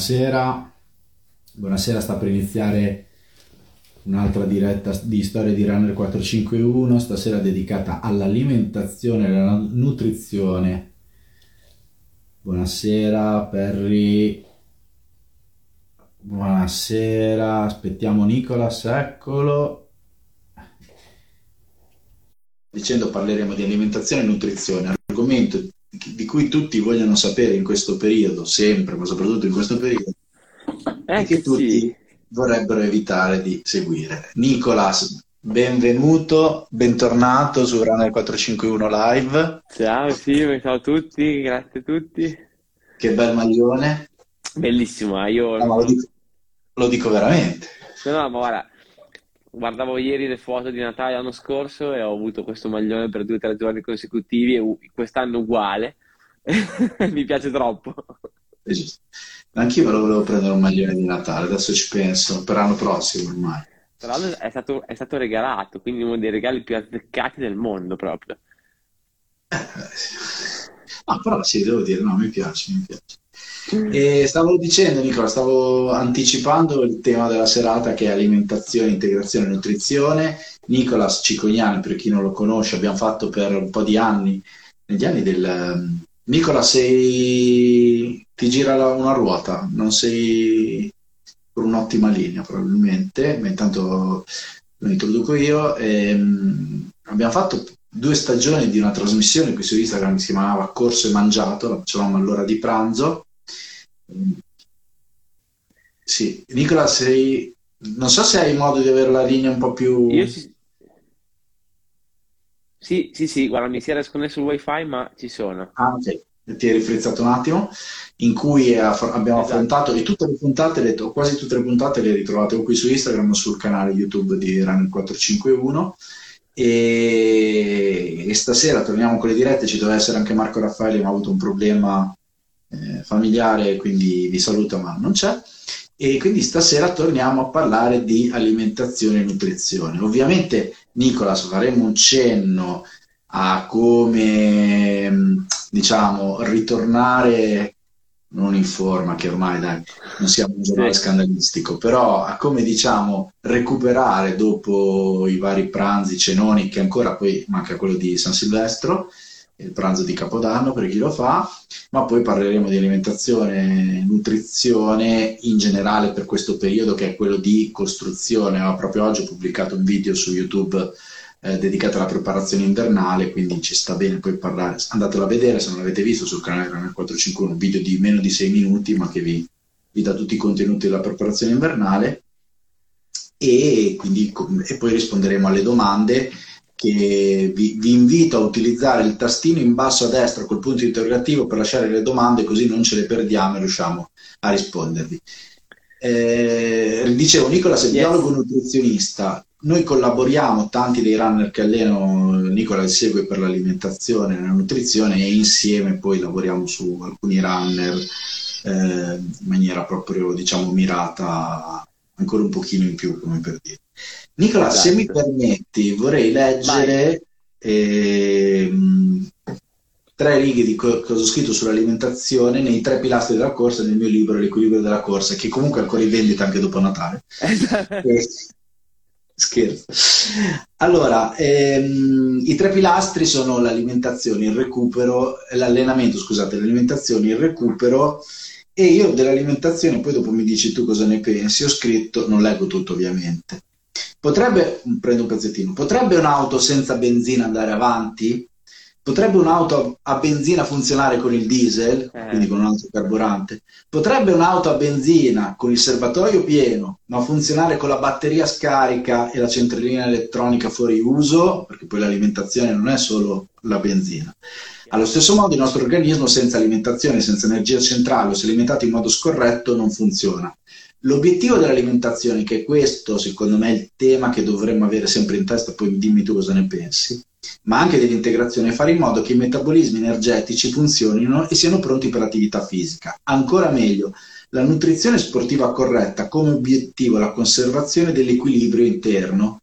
Buonasera, buonasera, sta per iniziare un'altra diretta di storia di Runner 451, stasera dedicata all'alimentazione e alla nutrizione. Buonasera Perry, buonasera, aspettiamo Nicolas, eccolo. Dicendo parleremo di alimentazione e nutrizione, argomento di cui tutti vogliono sapere in questo periodo, sempre, ma soprattutto in questo periodo, eh, che sì. tutti vorrebbero evitare di seguire. Nicolas, benvenuto, bentornato su Runner 451 Live. Ciao Silvio, ciao a tutti, grazie a tutti. Che bel maglione. Bellissimo, eh, io... No, lo dico, lo dico veramente. No, no, ma guarda, guardavo ieri le foto di Natale l'anno scorso e ho avuto questo maglione per due o tre giorni consecutivi e quest'anno uguale. Mi piace troppo. Anch'io me lo volevo prendere un maglione di Natale, adesso ci penso, per l'anno prossimo ormai. Tra l'altro è stato, è stato regalato, quindi uno dei regali più azzeccati del mondo proprio. Eh, sì. No, però sì, devo dire, no, mi piace, mi piace. E stavo dicendo, Nicola, stavo anticipando il tema della serata che è alimentazione, integrazione e nutrizione. Nicolas Cicognani, per chi non lo conosce, abbiamo fatto per un po' di anni, negli anni del... Nicola, sei... ti gira la- una ruota, non sei per un'ottima linea probabilmente, ma intanto lo introduco io. Ehm, abbiamo fatto due stagioni di una trasmissione qui su Instagram che si chiamava Corso e Mangiato, la facevamo all'ora di pranzo. Sì, Nicola, sei... non so se hai modo di avere la linea un po' più... Io ci... Sì, sì, sì, guarda, mi si era sconnesso il wifi, ma ci sono. Ah, ok. Ti eri frizzato un attimo, in cui abbiamo Esatto. affrontato, e tutte le puntate, le- quasi tutte le puntate le ritrovate o qui su Instagram o sul canale YouTube di Run 451. E, e stasera torniamo con le dirette, ci doveva essere anche Marco Raffaele, ma ha avuto un problema eh, familiare, quindi vi saluto, ma non c'è. E quindi stasera torniamo a parlare di alimentazione e nutrizione. Ovviamente, Nicolas, faremo un cenno a come, mh, diciamo, ritornare, non in forma, che ormai, dai, non siamo un giornale scandalistico, però a come, diciamo, recuperare dopo i vari pranzi, cenoni, che ancora poi manca quello di San Silvestro, il pranzo di Capodanno per chi lo fa, ma poi parleremo di alimentazione, nutrizione in generale per questo periodo che è quello di costruzione. Ho proprio oggi ho pubblicato un video su YouTube eh, dedicato alla preparazione invernale, quindi ci sta bene poi parlare. Andatelo a vedere se non l'avete visto sul canale Runner 451, un video di meno di 6 minuti, ma che vi, vi dà tutti i contenuti della preparazione invernale. E, quindi, e poi risponderemo alle domande che vi, vi invito a utilizzare il tastino in basso a destra col punto interrogativo per lasciare le domande così non ce le perdiamo e riusciamo a rispondervi. Eh, dicevo, Nicola, sei Yes. biologo nutrizionista. Noi collaboriamo, tanti dei runner che alleno, Nicola segue per l'alimentazione e la nutrizione e insieme poi lavoriamo su alcuni runner eh, in maniera proprio, diciamo, mirata ancora un pochino in più, come per dire. Nicola, se mi Esatto. permetti, vorrei leggere ehm, tre righe di co- cosa ho scritto sull'alimentazione nei tre pilastri della corsa nel mio libro L'equilibrio della corsa, che comunque è ancora in vendita anche dopo Natale. Eh, Scherzo. Allora, ehm, i tre pilastri sono l'alimentazione, il recupero, l'allenamento, scusate, l'alimentazione, il recupero e io dell'alimentazione, poi dopo mi dici tu cosa ne pensi, ho scritto, non leggo tutto ovviamente. Potrebbe, prendo un pezzettino, potrebbe un'auto senza benzina andare avanti? Potrebbe un'auto a benzina funzionare con il diesel, Eh. quindi con un altro carburante? Potrebbe un'auto a benzina con il serbatoio pieno, ma funzionare con la batteria scarica e la centralina elettronica fuori uso? Perché poi l'alimentazione non è solo la benzina. Allo stesso modo, il nostro organismo senza alimentazione, senza energia centrale o se alimentato in modo scorretto, non funziona. L'obiettivo dell'alimentazione, che è questo, secondo me, è il tema che dovremmo avere sempre in testa, poi dimmi tu cosa ne pensi, ma anche dell'integrazione, è fare in modo che i metabolismi energetici funzionino e siano pronti per l'attività fisica. Ancora meglio, la nutrizione sportiva corretta come obiettivo la conservazione dell'equilibrio interno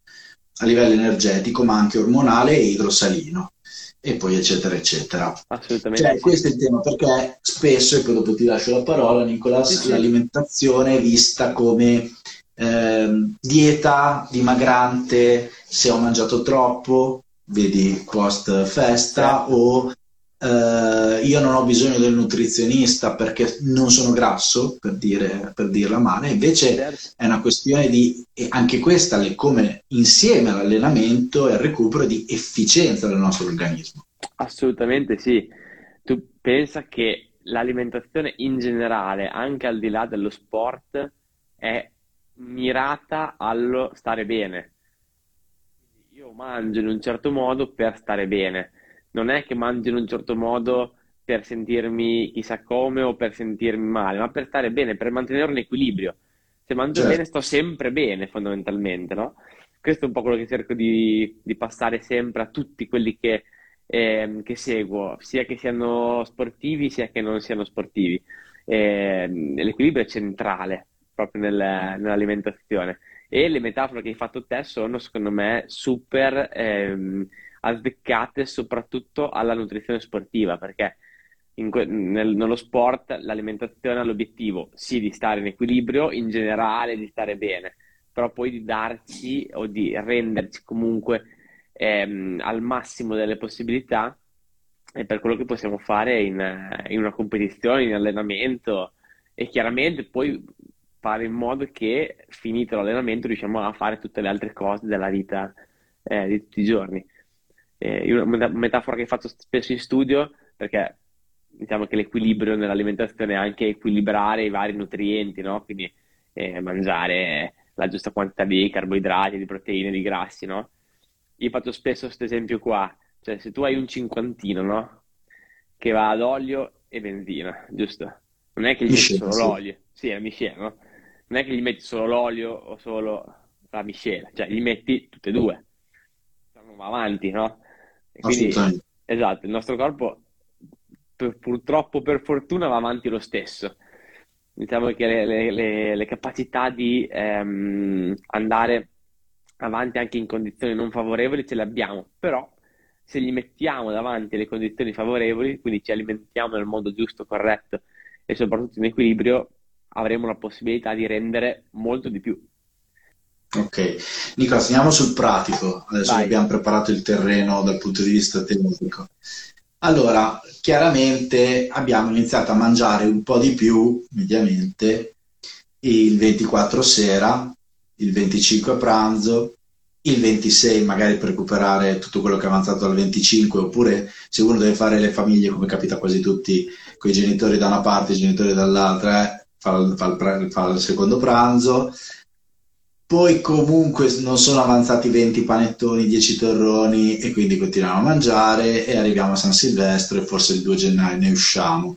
a livello energetico, ma anche ormonale e idrosalino. E poi eccetera eccetera. Assolutamente. Cioè, questo è il tema perché spesso, e poi dopo ti lascio la parola Nicolas, Sì, l'alimentazione è vista come ehm, dieta dimagrante se ho mangiato troppo, vedi post festa, o eh, io non ho bisogno del nutrizionista perché non sono grasso, per dire, per dirla male, invece Certo. è una questione di, anche questa, come insieme all'allenamento e al recupero di efficienza del nostro organismo. Assolutamente sì. Tu pensa che l'alimentazione in generale, anche al di là dello sport, è mirata allo stare bene. Io mangio in un certo modo per stare bene. Non è che mangio in un certo modo per sentirmi chissà come o per sentirmi male, ma per stare bene, per mantenere un equilibrio. Se mangio Certo. bene, sto sempre bene, fondamentalmente, no? Questo è un po' quello che cerco di, di passare sempre a tutti quelli che, ehm, che seguo, sia che siano sportivi, sia che non siano sportivi. Ehm, l'equilibrio è centrale proprio nel- nell'alimentazione. E le metafore che hai fatto te sono, secondo me, super ehm, azzeccate soprattutto alla nutrizione sportiva, perché que- nel- nello sport l'alimentazione ha l'obiettivo sì di stare in equilibrio, in generale di stare bene, però poi di darci o di renderci comunque ehm, al massimo delle possibilità e per quello che possiamo fare in, in una competizione, in allenamento. E chiaramente poi fare in modo che finito l'allenamento riusciamo a fare tutte le altre cose della vita eh, di tutti i giorni. Eh, una meta- metafora che faccio spesso in studio, perché diciamo che l'equilibrio nell'alimentazione è anche equilibrare i vari nutrienti, no? Quindi eh, mangiare la giusta quantità di carboidrati, di proteine, di grassi, no? Io faccio spesso questo esempio qua, cioè se tu hai un cinquantino, no? Che va ad olio e benzina, giusto? Non è che gli metti solo sì. l'olio, sì, è la miscela, no? Non è che gli metti solo l'olio o solo la miscela, cioè gli metti tutte e due, va avanti, no? E quindi, esatto, il nostro corpo per- purtroppo per fortuna va avanti lo stesso. Diciamo che le, le- le- le capacità di ehm, andare avanti anche in condizioni non favorevoli ce le abbiamo, però se gli mettiamo davanti le condizioni favorevoli, quindi ci alimentiamo nel modo giusto, corretto e soprattutto in equilibrio, avremo la possibilità di rendere molto di più. Ok, Nicola, andiamo sul pratico. Adesso Vai. abbiamo preparato il terreno dal punto di vista teorico. Allora, chiaramente abbiamo iniziato a mangiare un po' di più, mediamente, il 24 sera, il 25 a pranzo, il 26 magari per recuperare tutto quello che è avanzato al 25, oppure se uno deve fare le famiglie, come capita quasi tutti, con i genitori da una parte e i genitori dall'altra, eh, fa il, fa il fa il secondo pranzo. Poi comunque non sono avanzati 20 panettoni, 10 torroni e quindi continuiamo a mangiare e arriviamo a San Silvestro e forse il 2 gennaio ne usciamo.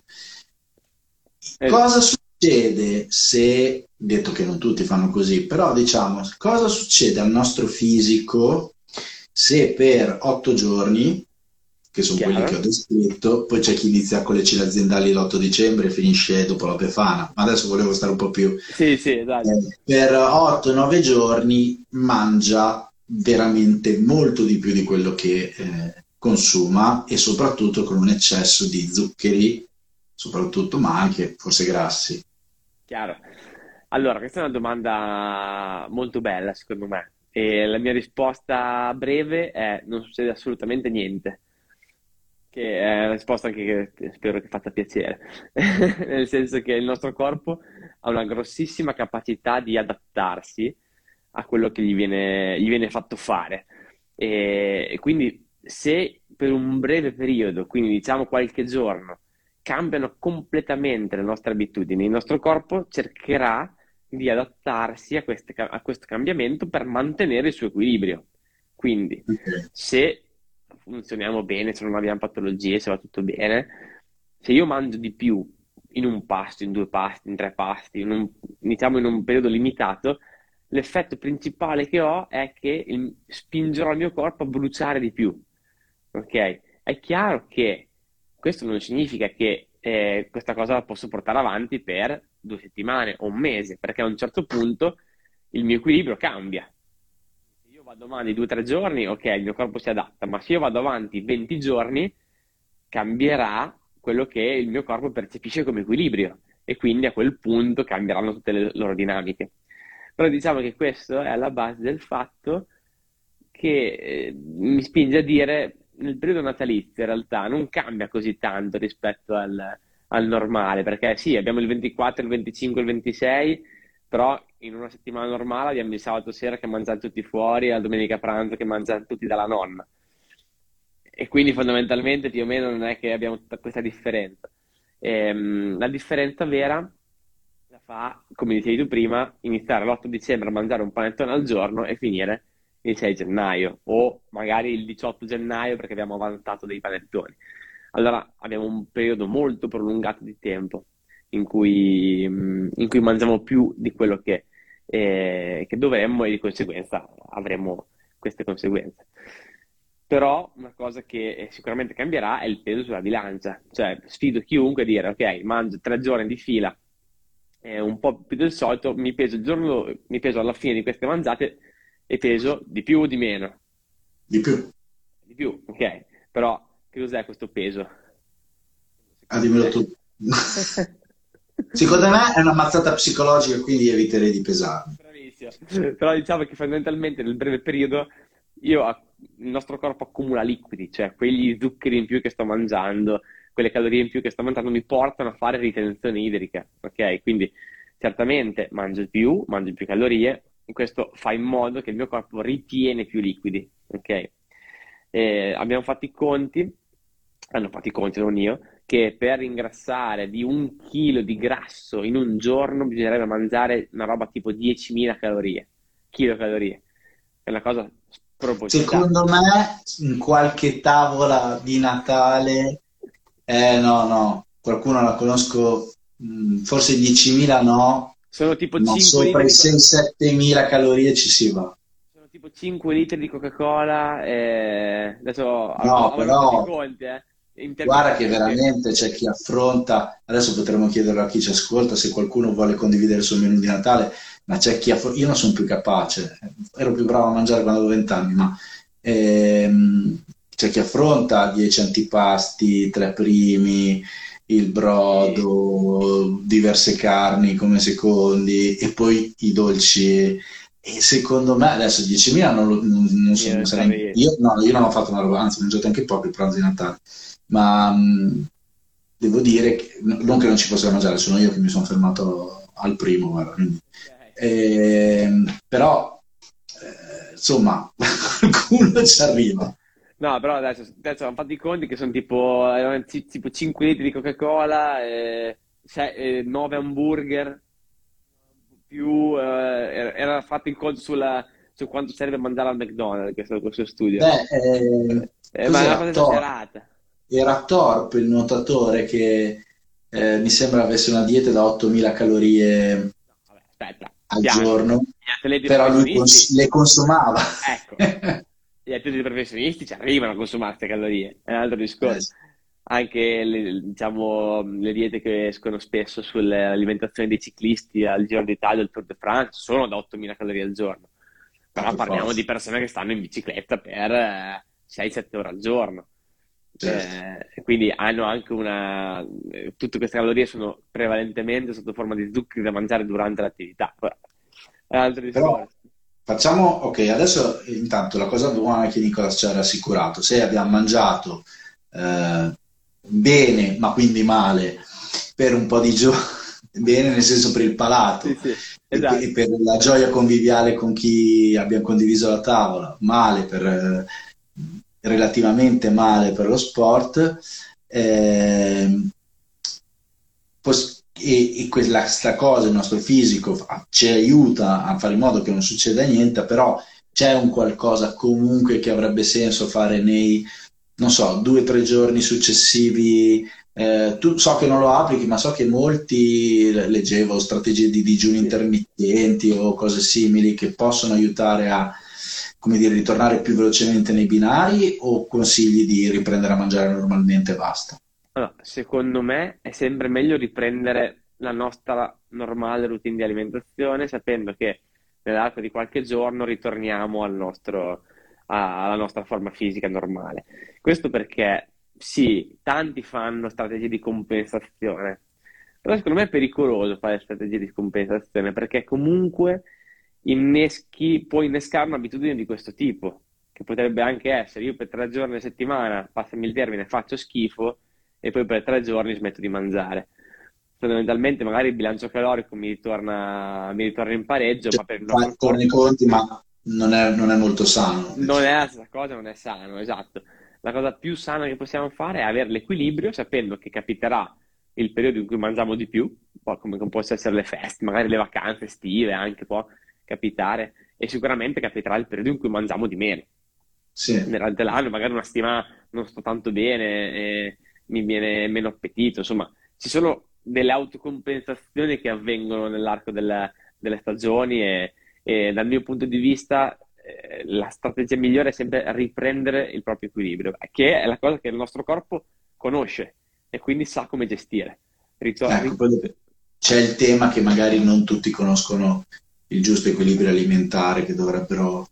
Eh, Cosa succede se, detto che non tutti fanno così, però diciamo, cosa succede al nostro fisico se per 8 giorni, che sono quelli che ho descritto, poi c'è chi inizia con le cene aziendali l'8 dicembre e finisce dopo la Befana, ma adesso volevo stare un po' più Sì, sì, esatto. eh, per 8-9 giorni mangia veramente molto di più di quello che eh, consuma e soprattutto con un eccesso di zuccheri, soprattutto, ma anche forse grassi. Chiaro. Allora, questa è una domanda molto bella, secondo me. E la mia risposta breve è non succede assolutamente niente, che è una risposta anche che spero che faccia piacere, nel senso che il nostro corpo ha una grossissima capacità di adattarsi a quello che gli viene, gli viene fatto fare. E, e quindi se per un breve periodo, quindi diciamo qualche giorno, cambiano completamente le nostre abitudini, il nostro corpo cercherà di adattarsi a, queste- a questo cambiamento per mantenere il suo equilibrio. Quindi, se funzioniamo bene, se non abbiamo patologie, se va tutto bene, se io mangio di più in un pasto, in due pasti, in tre pasti, in un- diciamo in un periodo limitato, l'effetto principale che ho è che il- spingerò il mio corpo a bruciare di più. Ok? È chiaro che questo non significa che eh, questa cosa la posso portare avanti per due settimane o un mese, perché a un certo punto il mio equilibrio cambia. Vado avanti due o tre giorni, ok, il mio corpo si adatta, ma se io vado avanti 20 giorni, cambierà quello che il mio corpo percepisce come equilibrio e quindi a quel punto cambieranno tutte le loro dinamiche. Però diciamo che questo è alla base del fatto che eh, mi spinge a dire nel periodo natalizio in realtà non cambia così tanto rispetto al, al normale, perché sì, abbiamo il 24, il 25, il 26, però in una settimana normale abbiamo il sabato sera che mangiamo tutti fuori, la domenica pranzo che mangiano tutti dalla nonna. E quindi fondamentalmente più o meno non è che abbiamo tutta questa differenza. Ehm, la differenza vera la fa, come dicevi tu prima, iniziare l'8 dicembre a mangiare un panettone al giorno e finire il 6 gennaio o magari il 18 gennaio perché abbiamo avanzato dei panettoni. Allora abbiamo un periodo molto prolungato di tempo in cui, in cui mangiamo più di quello che, eh, che dovremmo e di conseguenza avremo queste conseguenze. Però una cosa che sicuramente cambierà è il peso sulla bilancia, cioè sfido chiunque a dire ok, mangio tre giorni di fila, eh, un po' più del solito, mi peso, il giorno, mi peso alla fine di queste mangiate e peso di più o di meno? Di più. Di più, ok. Però che cos'è questo peso? Ah, dimmelo tu. Secondo me è una mazzata psicologica, quindi eviterei di pesarmi. Bravissimo. Però diciamo che fondamentalmente nel breve periodo io, il nostro corpo accumula liquidi, cioè quegli zuccheri in più che sto mangiando, quelle calorie in più che sto mangiando mi portano a fare ritenzione idrica, ok? Quindi certamente mangio più, mangio più calorie, questo fa in modo che il mio corpo ritiene più liquidi, ok? Eh, abbiamo fatto i conti, hanno fatto i conti, non io, che per ingrassare di un chilo di grasso in un giorno bisognerebbe mangiare una roba tipo 10.000 calorie, chilocalorie. È una cosa spropositata. Secondo me, in qualche tavola di Natale, eh no, no, qualcuno la conosco, mm, forse 10.000 no, sono tipo ma 5 sopra litri. i 6-7 mila calorie ci si va. Sono tipo 5 litri di Coca-Cola. E... Adesso No, avrò però- i conti, eh. Guarda che veramente c'è chi affronta, adesso potremmo chiederlo a chi ci ascolta se qualcuno vuole condividere il suo menù di Natale, ma c'è chi affronta, io non sono più capace, ero più bravo a mangiare quando avevo 20 anni, ma ehm, c'è chi affronta 10 antipasti, tre primi, il brodo, diverse carni come secondi e poi i dolci. E secondo me adesso 10.000 non, lo- non, non so, Io non non sarei- sarei- io, no, io non ho fatto una roba, anzi ho mangiato anche poco il pranzo di Natale, ma mh, devo dire che, non che non ci possa mangiare, sono io che mi sono fermato al primo, guarda, quindi. Ehm, però eh, insomma qualcuno ci arriva. No, però adesso, adesso hanno fatto i conti che sono tipo, erano ti- tipo 5 litri di Coca-Cola, e, 9 hamburger, più eh, era, fatto il conto sulla- su quanto serve mangiare al McDonald's, questo, questo studio. Beh, eh, Eh, ma è una cosa esagerata. Era Thorpe il nuotatore che eh, mi sembra avesse una dieta da 8000 calorie No, vabbè, aspetta, al piano. giorno, però lui cons- le consumava. ecco, gli atleti professionisti ci arrivano a consumare queste calorie, è un altro Eh, discorso. Anche le, diciamo, le diete che escono spesso sull'alimentazione dei ciclisti al Giro d'Italia, al Tour de France, sono da 8.000 calorie al giorno. Però per parliamo forza. di persone che stanno in bicicletta per eh, 6-7 ore al giorno. Certo. Eh, quindi hanno anche una... Tutte queste calorie sono prevalentemente sotto forma di zuccheri da mangiare durante l'attività. Però facciamo, ok, adesso intanto la cosa buona è che Nicola ci ha rassicurato, se abbiamo mangiato eh, bene, ma quindi male, per un po' di giorni, bene nel senso per il palato Sì, sì, esatto. per, e per la gioia conviviale con chi abbiamo condiviso la tavola, male per, eh, relativamente male per lo sport, ehm, pos- e, e quella sta cosa, il nostro fisico ci aiuta a fare in modo che non succeda niente, però c'è un qualcosa comunque che avrebbe senso fare nei, non so, due o tre giorni successivi. Eh, tu so che non lo applichi, ma so che molti leggevo strategie di digiuni intermittenti o cose simili che possono aiutare a, come dire, ritornare più velocemente nei binari o consigli di riprendere a mangiare normalmente e basta? Allora, secondo me è sempre meglio riprendere la nostra normale routine di alimentazione sapendo che nell'arco di qualche giorno ritorniamo al nostro, a, alla nostra forma fisica normale. Questo perché sì, tanti fanno strategie di compensazione, però secondo me è pericoloso fare strategie di compensazione perché comunque inneschi, puoi innescare un'abitudine di questo tipo, che potrebbe anche essere io per tre giorni a settimana, passami il termine, faccio schifo e poi per tre giorni smetto di mangiare. Fondamentalmente magari il bilancio calorico mi ritorna, mi ritorna in pareggio, cioè, ma per il nostro corpo... i conti, ma non è, non è molto sano. Non è la stessa cosa, non è sano, esatto. La cosa più sana che possiamo fare è avere l'equilibrio sapendo che capiterà il periodo in cui mangiamo di più, come possono essere le feste, magari le vacanze estive anche può capitare, e sicuramente capiterà il periodo in cui mangiamo di meno. Sì. Durante l'anno magari una settimana non sto tanto bene mi viene meno appetito, insomma, ci sono delle autocompensazioni che avvengono nell'arco delle, delle stagioni e, e dal mio punto di vista eh, la strategia migliore è sempre riprendere il proprio equilibrio, che è la cosa che il nostro corpo conosce e quindi sa come gestire. Ritorno, ecco, c'è il tema che magari non tutti conoscono il giusto equilibrio alimentare che dovrebbero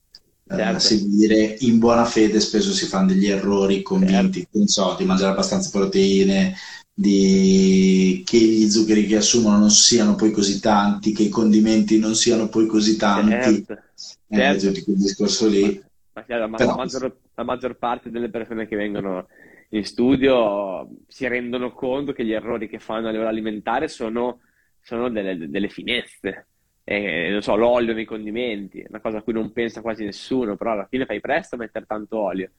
eh, certo. eh, seguire. In buona fede spesso si fanno degli errori convinti, certo. so, di mangiare abbastanza proteine, di... che gli zuccheri che assumono non siano poi così tanti, che i condimenti non siano poi così tanti. Certo certo. eh, quel discorso lì. Ma, ma, ma Però... la, maggior, la, maggior, parte delle persone che vengono in studio si rendono conto che gli errori che fanno a livello alimentare sono, sono delle, delle, finestre. Eh, non so, l'olio nei condimenti, una cosa a cui non pensa quasi nessuno, però alla fine fai presto a mettere tanto olio,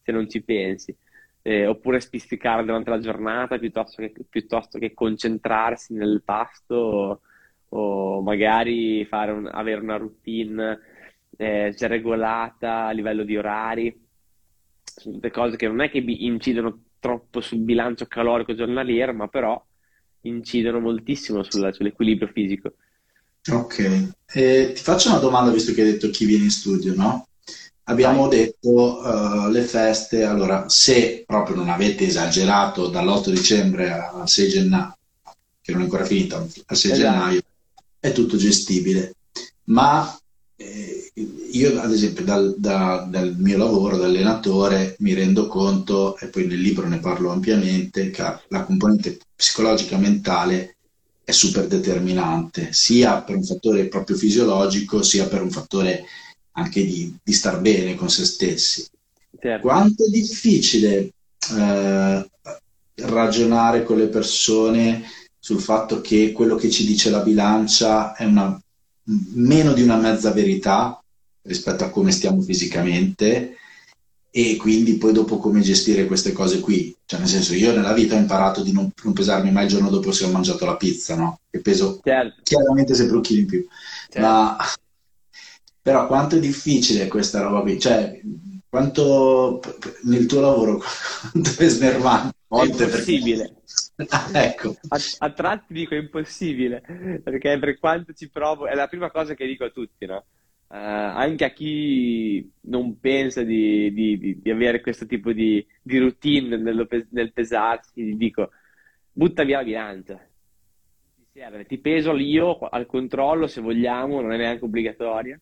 se non ci pensi. Eh, oppure spisticcare durante la giornata piuttosto che, piuttosto che concentrarsi nel pasto o, o magari un, avere una routine eh, regolata a livello di orari, sono tutte cose che non è che incidono troppo sul bilancio calorico giornaliero, ma però incidono moltissimo sulla, sull'equilibrio fisico. Ok, eh, ti faccio una domanda visto che hai detto chi viene in studio, no? Abbiamo Vai. detto uh, le feste, allora se proprio non avete esagerato dall'8 dicembre al 6 gennaio, che non è ancora finita, al 6 esatto. gennaio, è tutto gestibile, ma eh, io ad esempio dal, da, dal, mio lavoro da allenatore mi rendo conto, e poi nel libro ne parlo ampiamente, che la componente psicologica mentale è super determinante, sia per un fattore proprio fisiologico, sia per un fattore anche di, di star bene con se stessi. Certo. Quanto è difficile eh, ragionare con le persone sul fatto che quello che ci dice la bilancia è una meno di una mezza verità rispetto a come stiamo fisicamente e quindi poi dopo come gestire queste cose qui. Cioè, nel senso, io nella vita ho imparato di non, non pesarmi mai il giorno dopo se ho mangiato la pizza, no? Che peso certo. chiaramente sempre un chilo in più. Certo. Ma però quanto è difficile questa roba qui? Cioè, quanto nel tuo lavoro quanto è snervante? È impossibile. ecco. A, a, tratti dico impossibile, perché per quanto ci provo, è la prima cosa che dico a tutti, no? Uh, anche a chi non pensa di, di, di, di avere questo tipo di, routine nello, nel pesarsi, dico butta via la bilancia. Ti, serve. ti peso io al controllo se vogliamo, non è neanche obbligatoria,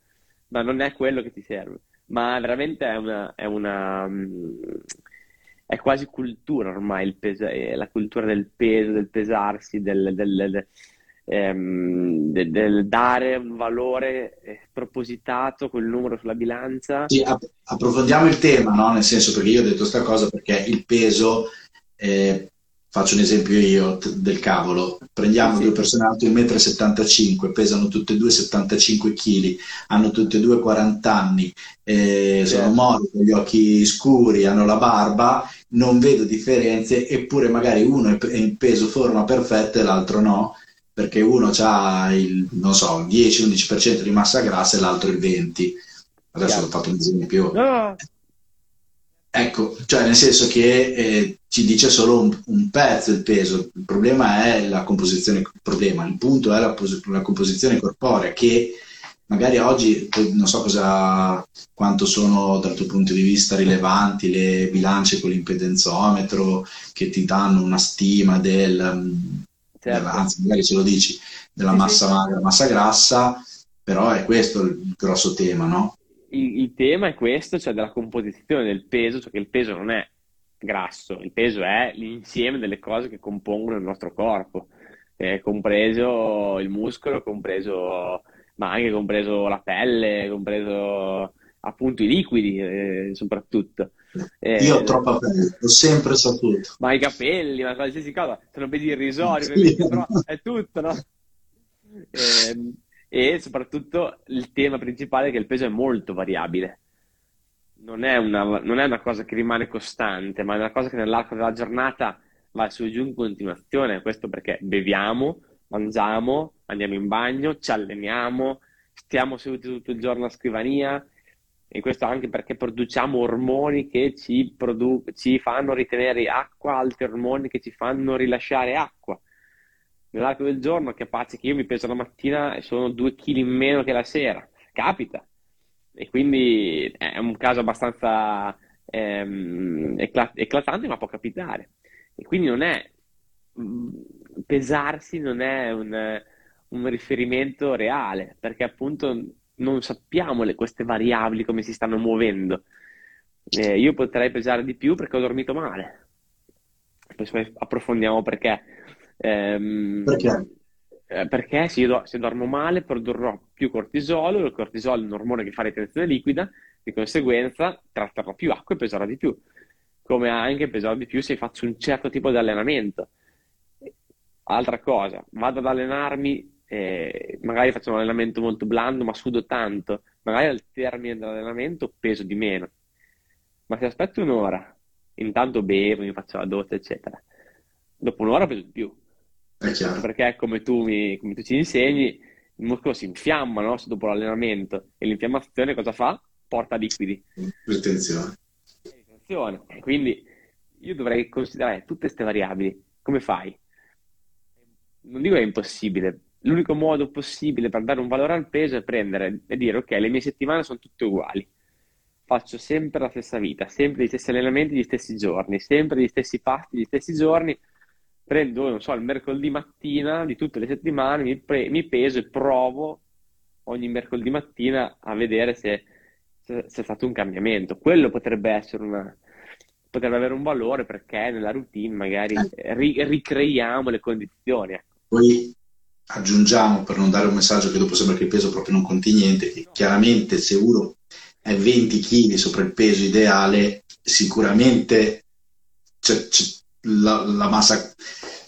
ma non è quello che ti serve. Ma veramente è una, è una um, è quasi cultura ormai, pesa- la cultura del peso, del pesarsi, del, del, del, ehm, del dare un valore eh, propositato quel numero sulla bilancia. Sì, app- approfondiamo il tema, no? nel senso perché io ho detto questa cosa perché il peso eh, Faccio un esempio io del cavolo. Prendiamo sì. due persone alte 1,75 m, pesano tutte e due 75 kg, hanno tutte e due 40 anni, eh, sono certo. morti, con gli occhi scuri, hanno la barba, non vedo differenze, eppure magari uno è in peso forma perfetta e l'altro no, perché uno ha il, non so, 10-11% di massa grassa e l'altro il 20%. Adesso yeah. ho fatto un esempio. No Ecco, cioè nel senso che eh, ci dice solo un, un, pezzo il peso, il problema è la composizione, il, problema, il punto è la, la, composizione corporea che magari oggi non so cosa, quanto sono dal tuo punto di vista rilevanti le bilance con l'impedenzometro che ti danno una stima del, certo. anzi magari ce lo dici, della massa magra, massa grassa, però è questo il grosso tema, no? Il, il tema è questo, cioè della composizione del peso, cioè che il peso non è grasso, il peso è l'insieme delle cose che compongono il nostro corpo, eh, compreso il muscolo, compreso, ma anche compreso la pelle, compreso appunto i liquidi eh, soprattutto. Eh, Io ho troppa pelle, l'ho sempre saputo. Ma i capelli, ma qualsiasi cosa, sono pesi irrisori, sì. però è tutto, no? Eh, e soprattutto il tema principale è che il peso è molto variabile. Non è, una, non è una cosa che rimane costante, ma è una cosa che nell'arco della giornata va su e giù in continuazione. Questo perché beviamo, mangiamo, andiamo in bagno, ci alleniamo, stiamo seduti tutto il giorno a scrivania e questo anche perché produciamo ormoni che ci, produ- ci fanno ritenere acqua, altri ormoni che ci fanno rilasciare acqua. Nell'arco del giorno, capace che io mi peso la mattina e sono due chili in meno che la sera, capita. E quindi è un caso abbastanza ehm, eclatante, ma può capitare. E quindi non è mm, pesarsi non è un, un riferimento reale, perché appunto non sappiamo le, queste variabili come si stanno muovendo. Eh, io potrei pesare di più perché ho dormito male. Poi approfondiamo perché. Ehm, perché? Eh, perché se, io, se dormo male produrrò più cortisolo, il cortisolo è un ormone che fa ritenzione liquida, di conseguenza tratterò più acqua e peserò di più. Come anche peserò di più se faccio un certo tipo di allenamento. Altra cosa, vado ad allenarmi eh, magari faccio un allenamento molto blando, ma sudo tanto, magari al termine dell'allenamento peso di meno. Ma se aspetto un'ora, intanto bevo, mi faccio la doccia, eccetera, dopo un'ora peso di più. Perché come tu, mi, come tu ci insegni, il muscolo si infiamma no? dopo l'allenamento e l'infiammazione cosa fa? Porta liquidi. Ritenzione. Quindi io dovrei considerare tutte queste variabili. Come fai? Non dico che è impossibile, l'unico modo possibile per dare un valore al peso è prendere e dire ok, le mie settimane sono tutte uguali. Faccio sempre la stessa vita, sempre gli stessi allenamenti, gli stessi giorni, sempre gli stessi pasti, gli stessi giorni. Prendo, non so, il mercoledì mattina di tutte le settimane, mi, pre- mi peso e provo ogni mercoledì mattina a vedere se, se, se, è stato un cambiamento. Quello potrebbe essere una, potrebbe avere un valore perché nella routine magari eh. ri- ricreiamo le condizioni. Ecco. Poi aggiungiamo per non dare un messaggio che dopo sembra che il peso proprio non conti niente, che chiaramente se uno è 20 kg sopra il peso ideale, sicuramente c'è, c'è la, la, massa,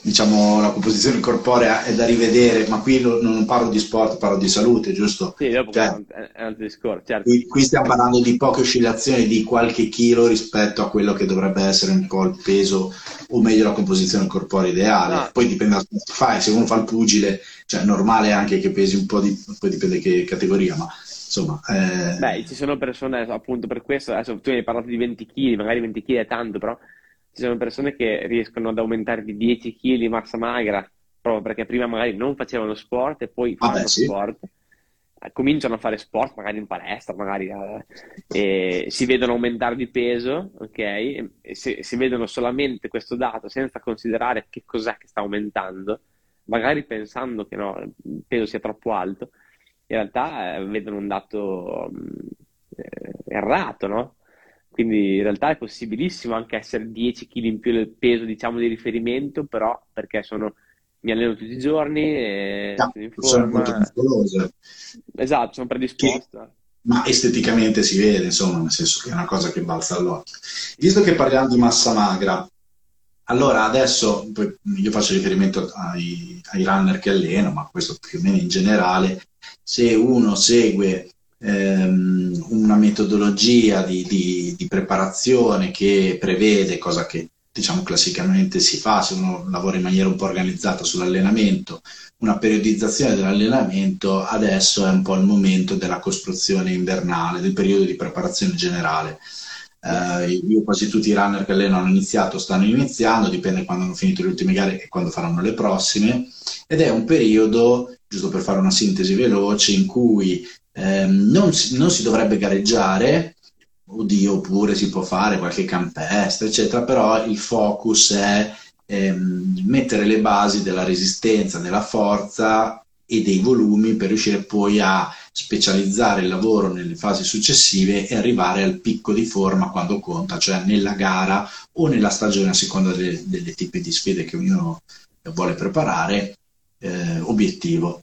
diciamo, la composizione corporea è da rivedere, ma qui lo, non parlo di sport, parlo di salute, giusto? Sì, dopo cioè, è un altro discorso. Certo. Qui, qui, stiamo parlando di poche oscillazioni di qualche chilo rispetto a quello che dovrebbe essere un po' il peso o meglio la composizione corporea ideale. No. Poi dipende da cosa fai, se uno fa il pugile, cioè è normale anche che pesi un po' di, poi dipende che categoria, ma insomma... Eh... Beh, ci sono persone appunto per questo, adesso tu mi hai parlato di 20 kg, magari 20 kg è tanto, però ci sono persone che riescono ad aumentare di 10 kg di massa magra proprio perché prima magari non facevano sport e poi fanno ah beh, sì. sport cominciano a fare sport, magari in palestra, magari eh, si vedono aumentare di peso, ok? E se, si vedono solamente questo dato senza considerare che cos'è che sta aumentando, magari pensando che no, il peso sia troppo alto, in realtà eh, vedono un dato eh, errato, no? Quindi in realtà è possibilissimo anche essere 10 kg in più del peso, diciamo, di riferimento, però perché sono mi alleno tutti i giorni e no, sono molto muscolose. Esatto, sono predisposto. Che, ma esteticamente si vede, insomma, nel senso che è una cosa che balza all'occhio. Visto che parliamo di massa magra, allora adesso io faccio riferimento ai, ai runner che alleno, ma questo più o meno in generale, se uno segue ehm, una metodologia di, di, di preparazione che prevede, cosa che diciamo classicamente si fa se uno lavora in maniera un po' organizzata sull'allenamento, una periodizzazione dell'allenamento, adesso è un po' il momento della costruzione invernale, del periodo di preparazione generale. Eh, io quasi tutti i runner che alleno hanno iniziato, stanno iniziando, dipende quando hanno finito le ultime gare e quando faranno le prossime, ed è un periodo, giusto per fare una sintesi veloce, in cui ehm, non, si, non si dovrebbe gareggiare, oddio, oppure si può fare qualche campestre, eccetera, però il focus è ehm, mettere le basi della resistenza, della forza e dei volumi per riuscire poi a specializzare il lavoro nelle fasi successive e arrivare al picco di forma quando conta, cioè nella gara o nella stagione a seconda delle, delle tipi di sfide che ognuno vuole preparare, eh, obiettivo.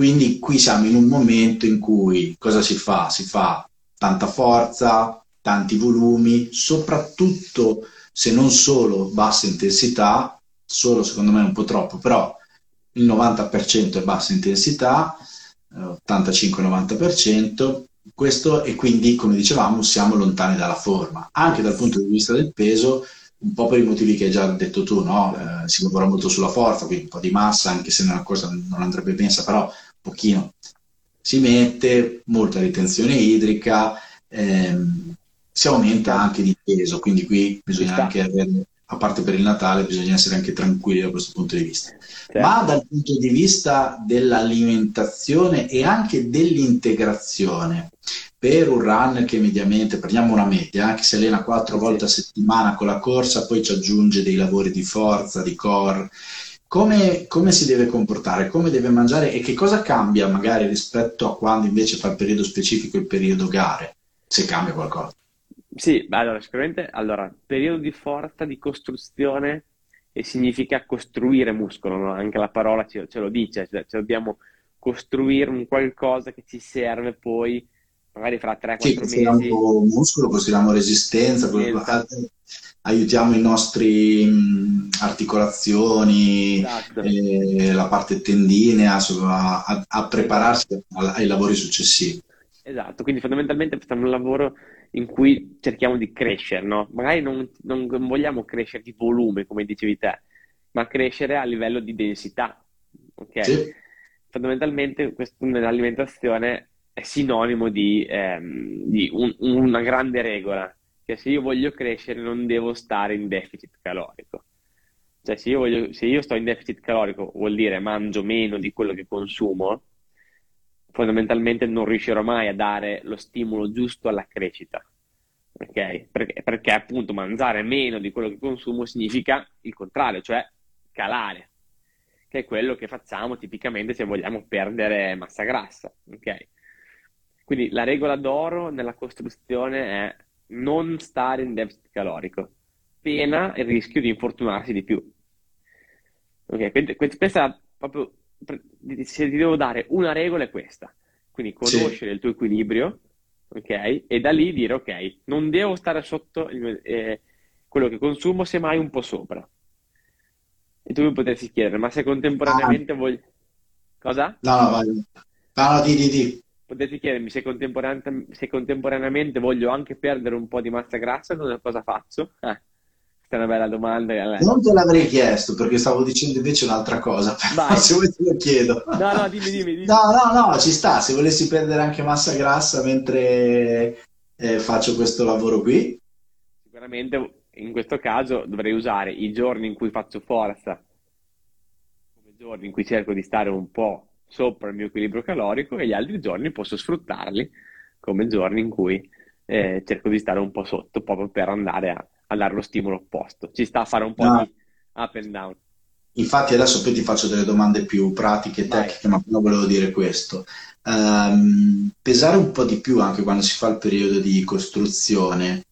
Quindi qui siamo in un momento in cui cosa si fa? Si fa tanta forza, tanti volumi, soprattutto se non solo bassa intensità, solo secondo me un po' troppo, però il 90% è bassa intensità, 85-90%, questo e quindi, come dicevamo, siamo lontani dalla forma. Anche dal punto di vista del peso, un po' per i motivi che hai già detto tu, no? eh, si lavora molto sulla forza, quindi un po' di massa, anche se nella corsa non andrebbe pensa, però pochino si mette, molta ritenzione idrica, ehm, si aumenta anche di peso, quindi qui bisogna anche avere a parte per il Natale, bisogna essere anche tranquilli da questo punto di vista. Certo. Ma dal punto di vista dell'alimentazione e anche dell'integrazione, per un runner che mediamente, prendiamo una media, eh, che si allena quattro volte a settimana con la corsa, poi ci aggiunge dei lavori di forza, di core, come, come, si deve comportare, come deve mangiare e che cosa cambia magari rispetto a quando invece fa il periodo specifico e il periodo gare, se cambia qualcosa? Sì, allora sicuramente, allora, periodo di forza, di costruzione, e significa costruire muscolo, no? anche la parola ce, ce lo dice, cioè, cioè, dobbiamo costruire un qualcosa che ci serve poi, magari fra 3-4 sì, mesi. Costruiamo muscolo, costruiamo resistenza, esatto. aiutiamo i nostri mh, articolazioni, esatto. eh, la parte tendinea a, a, a prepararsi ai lavori successivi. Esatto, quindi fondamentalmente facciamo un lavoro in cui cerchiamo di crescere, no? Magari non, non, vogliamo crescere di volume, come dicevi te, ma crescere a livello di densità, ok? Sì. Fondamentalmente questo nell'alimentazione è sinonimo di, ehm, di un, una grande regola, che se io voglio crescere non devo stare in deficit calorico. Cioè se io, voglio, se io sto in deficit calorico vuol dire mangio meno di quello che consumo, fondamentalmente non riuscirò mai a dare lo stimolo giusto alla crescita. Okay? Perché, perché, appunto mangiare meno di quello che consumo significa il contrario, cioè calare, che è quello che facciamo tipicamente se vogliamo perdere massa grassa. Okay? Quindi la regola d'oro nella costruzione è non stare in deficit calorico, pena il rischio di infortunarsi di più. Okay? Questa è proprio se ti devo dare una regola è questa. Quindi conoscere sì. il tuo equilibrio, ok? E da lì dire, ok, non devo stare sotto il, eh, quello che consumo, semmai un po' sopra. E tu mi potresti chiedere, ma se contemporaneamente ah. voglio... Cosa? No, no, vai. No, no, di, di, di. Potresti chiedermi se, contemporaneamente, se contemporaneamente voglio anche perdere un po' di massa grassa, cosa faccio? Eh questa è una bella domanda. Non te l'avrei chiesto perché stavo dicendo invece un'altra cosa. Vai. Se vuoi te lo chiedo. No, no, dimmi, dimmi, dimmi. No, no, no, ci sta. Se volessi perdere anche massa grassa mentre eh, faccio questo lavoro qui. Sicuramente in questo caso dovrei usare i giorni in cui faccio forza come giorni in cui cerco di stare un po' sopra il mio equilibrio calorico e gli altri giorni posso sfruttarli come giorni in cui eh, cerco di stare un po' sotto proprio per andare a a dare lo stimolo opposto. Ci sta a fare un po' no. di up and down. Infatti adesso poi ti faccio delle domande più pratiche e tecniche, Vai. ma prima volevo dire questo. Um, pesare un po' di più anche quando si fa il periodo di costruzione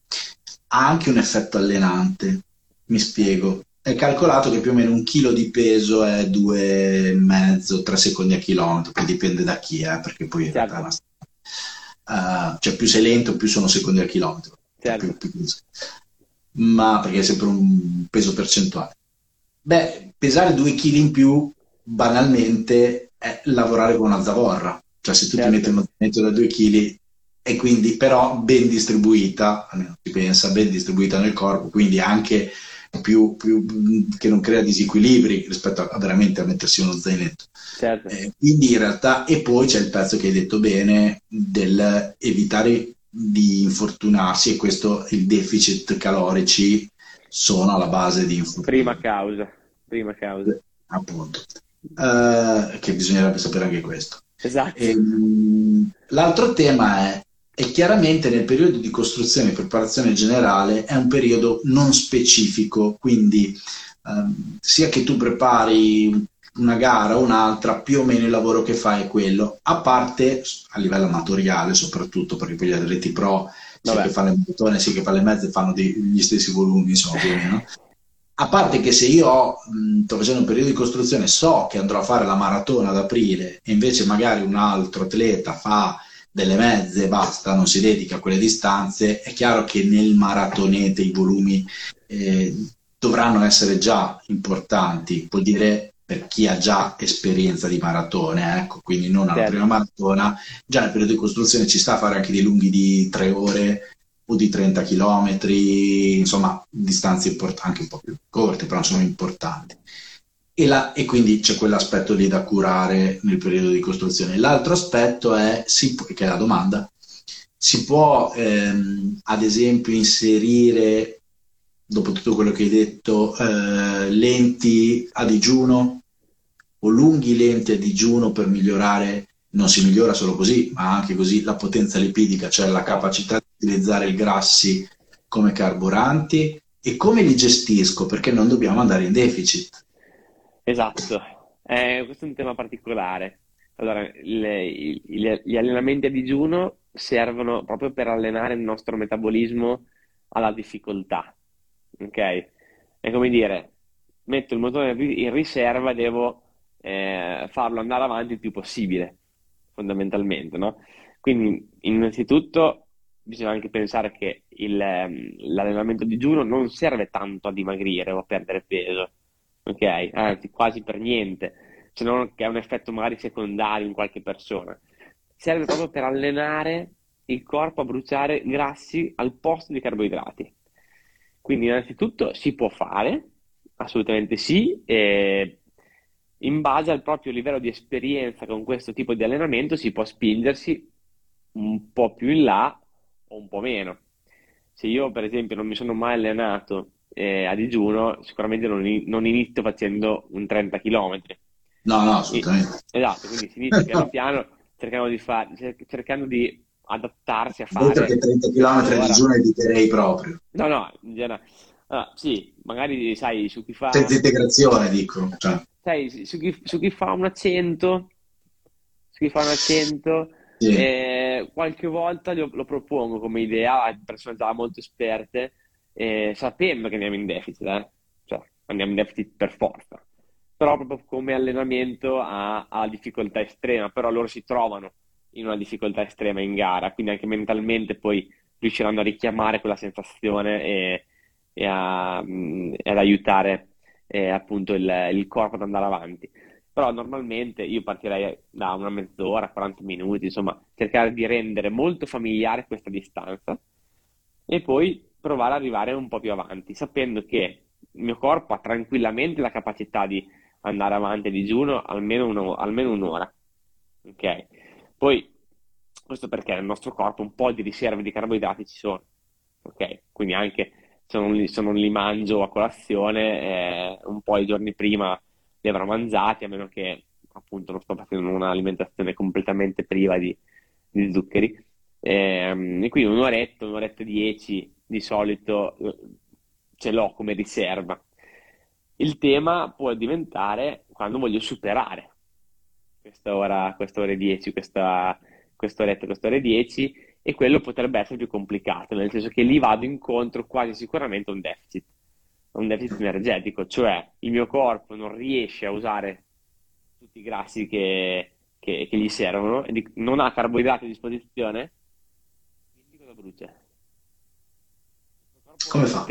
ha anche un effetto allenante. Mi spiego. È calcolato che più o meno un chilo di peso è 2,5-3 secondi a chilometro, poi dipende da chi, eh, perché poi in certo. realtà uh, cioè più sei lento, più sono secondi a chilometro. Certo. Più, più ma perché è sempre un peso percentuale. Beh, pesare due kg in più, banalmente, è lavorare con una zavorra. Cioè, se tu certo. ti metti uno zainetto da due kg e quindi però ben distribuita, almeno si pensa, ben distribuita nel corpo, quindi anche più, più, che non crea disequilibri rispetto a, a veramente a mettersi uno zainetto. Certo. Eh, quindi in realtà, e poi c'è il pezzo che hai detto bene del evitare di infortunarsi e questo il deficit calorici sono alla base di infortuni. Prima causa, prima causa. Appunto, uh, che bisognerebbe sapere anche questo. Esatto. E, um, l'altro tema è, è chiaramente nel periodo di costruzione e preparazione generale è un periodo non specifico, quindi um, sia che tu prepari una gara o un'altra, più o meno il lavoro che fai è quello, a parte a livello amatoriale soprattutto, perché poi gli atleti pro, sia che fanno le maratone, sia che fanno le mezze, fanno dei, gli stessi volumi, insomma, più o meno. A parte che se io ho, sto facendo un periodo di costruzione, so che andrò a fare la maratona ad aprile e invece magari un altro atleta fa delle mezze basta, non si dedica a quelle distanze, è chiaro che nel maratonete i volumi eh, dovranno essere già importanti, vuol dire per chi ha già esperienza di maratone, ecco, quindi non alla certo. prima maratona, già nel periodo di costruzione ci sta a fare anche dei lunghi di tre ore o di 30 km, insomma distanze import- anche un po' più corte, però sono importanti. E, la, e, quindi c'è quell'aspetto lì da curare nel periodo di costruzione. L'altro aspetto è, si, che è la domanda, si può ehm, ad esempio inserire dopo tutto quello che hai detto, eh, lenti a digiuno o lunghi lenti a digiuno per migliorare, non si migliora solo così, ma anche così la potenza lipidica, cioè la capacità di utilizzare i grassi come carburanti e come li gestisco perché non dobbiamo andare in deficit. Esatto, eh, questo è un tema particolare. Allora, le, le, gli allenamenti a digiuno servono proprio per allenare il nostro metabolismo alla difficoltà ok? È come dire, metto il motore in riserva e devo eh, farlo andare avanti il più possibile, fondamentalmente, no? Quindi, innanzitutto, bisogna anche pensare che il, ehm, l'allenamento digiuno non serve tanto a dimagrire o a perdere peso, ok? Anzi, quasi per niente, se non che ha un effetto magari secondario in qualche persona. Serve proprio per allenare il corpo a bruciare grassi al posto di carboidrati. Quindi innanzitutto si può fare, assolutamente sì, e in base al proprio livello di esperienza con questo tipo di allenamento si può spingersi un po' più in là o un po' meno. Se io per esempio non mi sono mai allenato eh, a digiuno, sicuramente non, non, inizio facendo un 30 km. No, no, assolutamente. esatto, quindi si inizia piano piano cercando di, far, cercando di adattarsi a fare. Oltre che 30 km allora... di giorno eviterei proprio. No, no, in generale. Allora, sì, magari sai su chi fa... Senza integrazione, dico. Cioè. Sai, su chi, su chi, fa un accento, su chi fa un accento, sì. eh, qualche volta lo, lo, propongo come idea a persone già molto esperte, eh, sapendo che andiamo in deficit, eh? cioè andiamo in deficit per forza, però proprio come allenamento a, a difficoltà estrema, però loro si trovano in una difficoltà estrema in gara, quindi anche mentalmente poi riusciranno a richiamare quella sensazione e, e, a, e ad aiutare eh, appunto il, il, corpo ad andare avanti. Però normalmente io partirei da una mezz'ora, 40 minuti, insomma, cercare di rendere molto familiare questa distanza e poi provare ad arrivare un po' più avanti, sapendo che il mio corpo ha tranquillamente la capacità di andare avanti a digiuno almeno, uno, almeno un'ora. Ok? Poi, questo perché nel nostro corpo un po' di riserve di carboidrati ci sono, ok? Quindi anche se non li, se non li mangio a colazione, eh, un po' i giorni prima li avrò mangiati, a meno che appunto non sto facendo un'alimentazione completamente priva di, di zuccheri. Eh, e quindi un'oretta, un'oretta e dieci di solito eh, ce l'ho come riserva. Il tema può diventare quando voglio superare questa ora, questa ora e 10, questa, quest'oretta, quest'ora e 10, e quello potrebbe essere più complicato, nel senso che lì vado incontro quasi sicuramente a un deficit, un deficit energetico, cioè il mio corpo non riesce a usare tutti i grassi che, che, che gli servono, non ha carboidrati a disposizione, quindi cosa brucia? Come fa?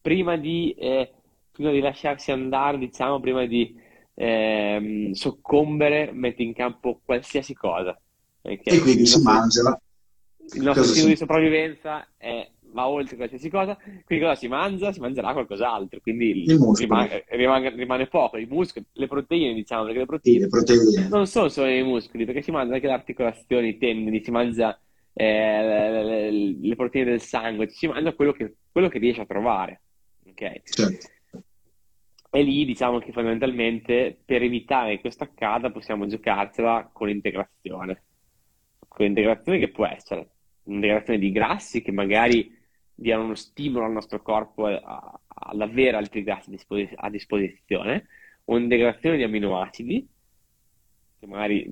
prima, di, eh, prima di lasciarsi andare, diciamo, prima di ehm, soccombere, mette in campo qualsiasi cosa. e quindi si mangia. Il nostro stile di sopravvivenza è, va oltre qualsiasi cosa, quindi cosa si mangia? Si mangerà qualcos'altro, quindi rimane, rimane, rimane, poco. I muscoli, le proteine, diciamo, perché le proteine, le proteine. non sono solo i muscoli, perché si mangia anche le articolazioni, i tendini, si mangia eh, le, le, proteine del sangue, si mangia quello che, quello che riesce a trovare. Okay? Certo. E lì diciamo che fondamentalmente per evitare che questo accada possiamo giocarcela con l'integrazione. Con l'integrazione che può essere un'integrazione di grassi che magari diano uno stimolo al nostro corpo ad avere altri grassi a disposizione, o integrazione di aminoacidi, che magari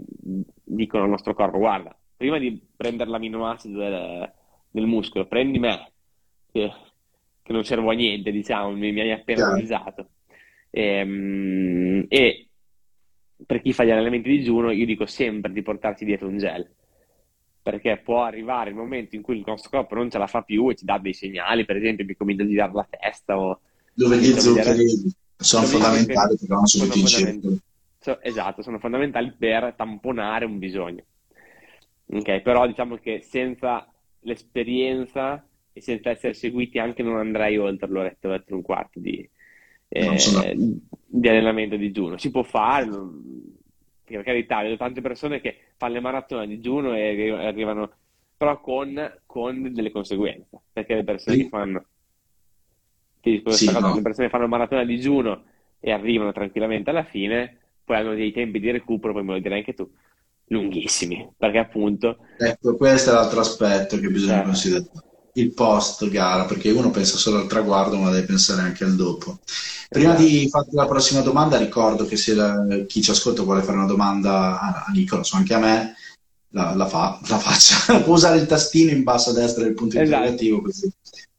dicono al nostro corpo, guarda, prima di prendere l'aminoacido del, del muscolo, prendi me, che, che, non servo a niente, diciamo, mi, mi hai appena utilizzato. E, ehm, e per chi fa gli allenamenti di digiuno, io dico sempre di portarsi dietro un gel perché può arrivare il momento in cui il nostro corpo non ce la fa più e ci dà dei segnali, per esempio mi comincia a girare la testa o... Dove gli zuccheri sono fondamentali perché non sono in circolo. esatto, sono fondamentali per tamponare un bisogno. Ok, però diciamo che senza l'esperienza e senza essere seguiti anche non andrei oltre l'oretta, l'oretta e un quarto di, eh, di allenamento di digiuno. Si può fare, non per carità, vedo tante persone che fanno le maratone a digiuno e arrivano, però con, con delle conseguenze, perché le persone sì. che fanno, sì, cosa, no. le persone che fanno maratona a digiuno e arrivano tranquillamente alla fine, poi hanno dei tempi di recupero, poi me lo direi anche tu, lunghissimi, perché appunto... Ecco, questo è l'altro aspetto che bisogna eh. considerare il post gara, perché uno pensa solo al traguardo, ma deve pensare anche al dopo. Prima esatto. di farti la prossima domanda, ricordo che se la, chi ci ascolta vuole fare una domanda a, a Nicolas o anche a me, la, la, fa, la faccia. Può usare il tastino in basso a destra del punto esatto. interrogativo, così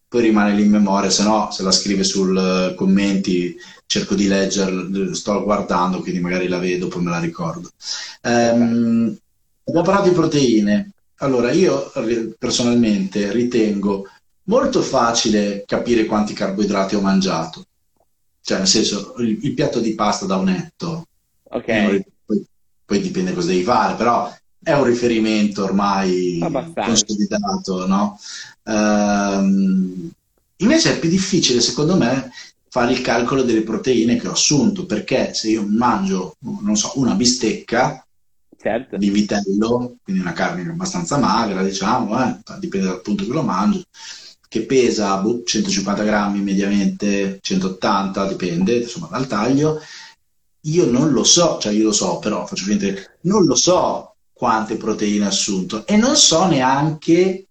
poi rimane lì in memoria, se no se la scrive sul uh, commenti cerco di leggerla, sto guardando, quindi magari la vedo, poi me la ricordo. Um, abbiamo parlato di proteine, allora, io personalmente ritengo molto facile capire quanti carboidrati ho mangiato. Cioè, nel senso, il, il piatto di pasta da un netto. Ok. Poi, poi, dipende cosa devi fare, però è un riferimento ormai Abbastanza. consolidato, no? Um, invece è più difficile, secondo me, fare il calcolo delle proteine che ho assunto, perché se io mangio, non so, una bistecca, certo. di vitello, quindi una carne abbastanza magra, diciamo, eh, dipende dal punto che lo mangio, che pesa boh, 150 grammi mediamente, 180, dipende, insomma, dal taglio. Io non lo so, cioè io lo so, però faccio finta, non lo so quante proteine ha assunto e non so neanche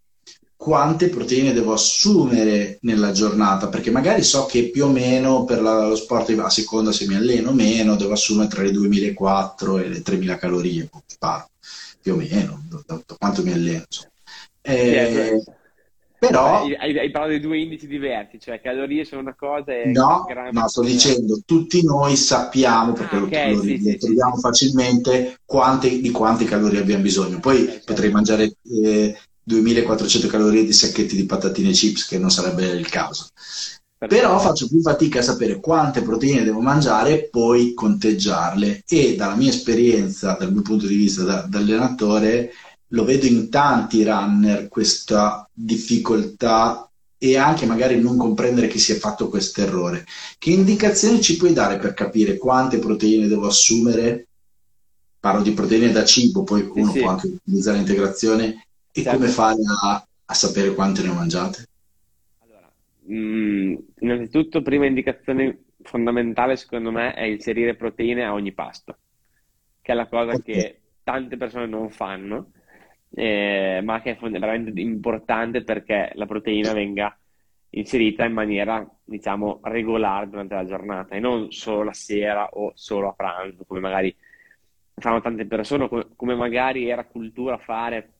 quante proteine devo assumere nella giornata, perché magari so che più o meno per la, lo sport, a seconda se mi alleno meno, devo assumere tra le 2.400 e le 3.000 calorie, più o meno, da, da, quanto mi alleno. Eh, però... Hai, hai, parlato di due indici diversi, cioè calorie sono una cosa e... No, no sto dicendo, tutti noi sappiamo, perché ah, okay, lo, sì, sì, troviamo sì, facilmente, quante, di quante calorie abbiamo bisogno. Poi okay, potrei certo. mangiare... Eh, 2400 calorie di sacchetti di patatine chips, che non sarebbe il caso. Però faccio più fatica a sapere quante proteine devo mangiare e poi conteggiarle. E dalla mia esperienza, dal mio punto di vista da, da allenatore, lo vedo in tanti runner questa difficoltà e anche magari non comprendere che si è fatto questo errore. Che indicazioni ci puoi dare per capire quante proteine devo assumere? Parlo di proteine da cibo, poi uno sì, può anche utilizzare l'integrazione e certo. come fai a, a, sapere quante ne ho mangiate? Allora, mh, mm, innanzitutto, prima indicazione fondamentale secondo me è inserire proteine a ogni pasto, che è la cosa okay. che tante persone non fanno, eh, ma che è veramente importante perché la proteina venga inserita in maniera, diciamo, regolare durante la giornata e non solo la sera o solo a pranzo, come magari fanno tante persone, come, magari era cultura fare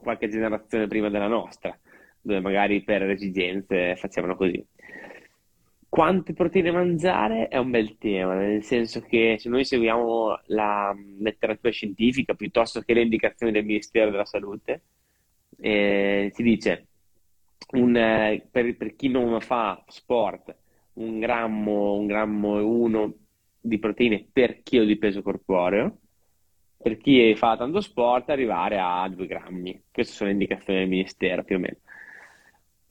qualche generazione prima della nostra, dove magari per esigenze facevano così. Quante proteine mangiare è un bel tema, nel senso che se noi seguiamo la letteratura scientifica piuttosto che le indicazioni del Ministero della Salute, eh, si dice un, eh, per, per, chi non fa sport un grammo, un grammo e uno di proteine per chilo di peso corporeo, per chi fa tanto sport arrivare a 2 grammi. Queste sono le indicazioni del Ministero più o meno.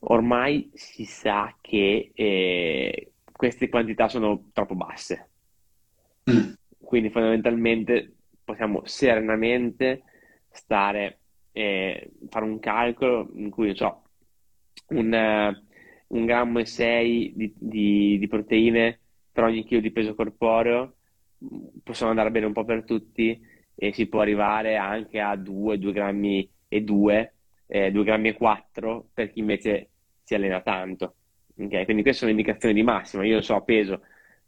Ormai si sa che eh, queste quantità sono troppo basse. Mm. Quindi fondamentalmente possiamo serenamente stare, eh, fare un calcolo in cui, so, un, uh, un grammo e 6 di, di, di proteine per ogni chilo di peso corporeo possono andare bene un po' per tutti e si può arrivare anche a 2, 2 grammi e 2, eh, 2 grammi e 4 per chi invece si allena tanto. Okay? Quindi queste sono indicazioni di massima. Io so, peso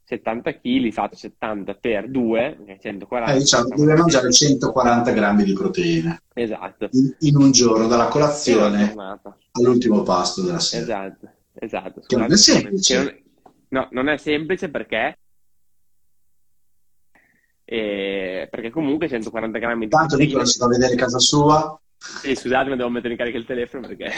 70 kg, faccio 70 per 2, 140. Eh, diciamo, deve mangiare 140 grammi di proteine. Esatto. In, in un giorno, dalla colazione all'ultimo pasto della sera. Esatto, esatto. Che non è semplice. Non, no, non è semplice perché e perché comunque 140 grammi di Tanto Nicola si va a vedere casa sua. Sì, scusate, ma devo mettere in carica il telefono perché...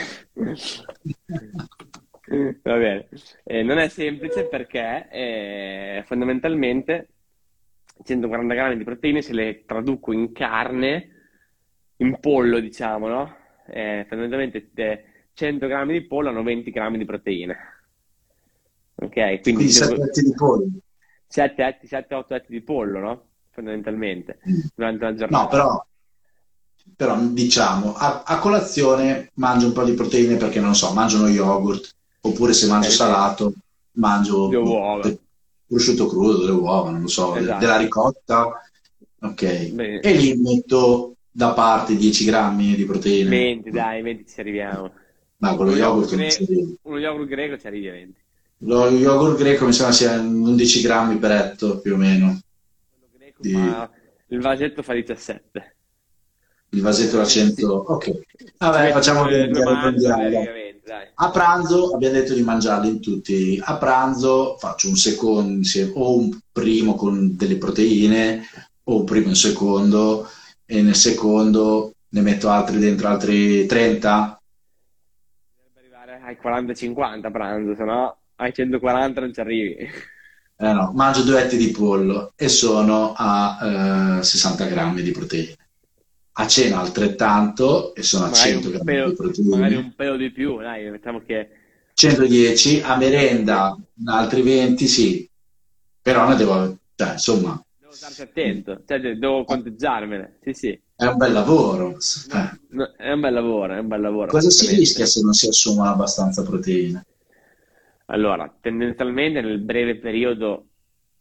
Va bene. Eh, non è semplice perché eh, fondamentalmente 140 grammi di proteine se le traduco in carne, in pollo diciamo, no? Eh, fondamentalmente 100 eh, grammi di pollo hanno 20 grammi di proteine. Ok, quindi, quindi 7 etti di pollo. 7-8 etti di pollo, no? fondamentalmente durante la giornata. No, però, però diciamo, a, a, colazione mangio un po' di proteine perché non so, mangio uno yogurt, oppure se mangio eh, salato mangio le uova. prosciutto crudo, delle uova, non lo so, esatto. della ricotta. Ok. Bene. E lì metto da parte 10 grammi di proteine. 20, dai, 20 ci arriviamo. Ma con lo yogurt, yogurt gre- uno yogurt greco ci arrivi a 20. Lo yogurt greco mi sembra sia 11 grammi per etto più o meno di... il vasetto fa 17. Il vasetto da 100, ok. Vabbè, facciamo che A pranzo abbiamo detto di mangiarli in tutti. A pranzo faccio un secondo, o un primo con delle proteine, o un primo e un secondo, e nel secondo ne metto altri dentro, altri 30. Dovrebbe arrivare ai 40-50 a pranzo, se no ai 140 non ci arrivi. Eh no, mangio due etti di pollo e sono a eh, 60 grammi di proteine. A cena altrettanto e sono magari a 100 grammi pelo, di proteine. Magari un pelo di più, dai, mettiamo che... 110, a merenda altri 20, sì. Però ne devo... Cioè, insomma... Devo starci attento, cioè devo conteggiarmene, sì sì. È un bel lavoro. No, no, è un bel lavoro, è un bel lavoro. Cosa si rischia se non si assumono abbastanza proteine? Allora, tendenzialmente nel breve periodo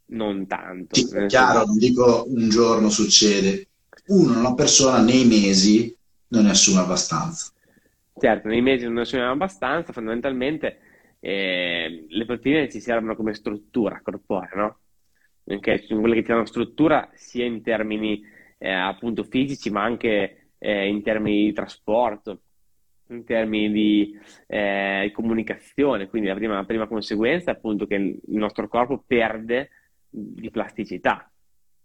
non tanto. Sì, è chiaro, non dico un giorno succede. Uno, una persona nei mesi non ne assume abbastanza. Certo, nei mesi non ne assume abbastanza, fondamentalmente eh, le proteine ci servono come struttura corporea, no? Okay? Sono quelle che ti danno struttura sia in termini eh, appunto fisici, ma anche eh, in termini di trasporto, in termini di, eh, comunicazione, quindi la prima, la prima, conseguenza è appunto che il nostro corpo perde di plasticità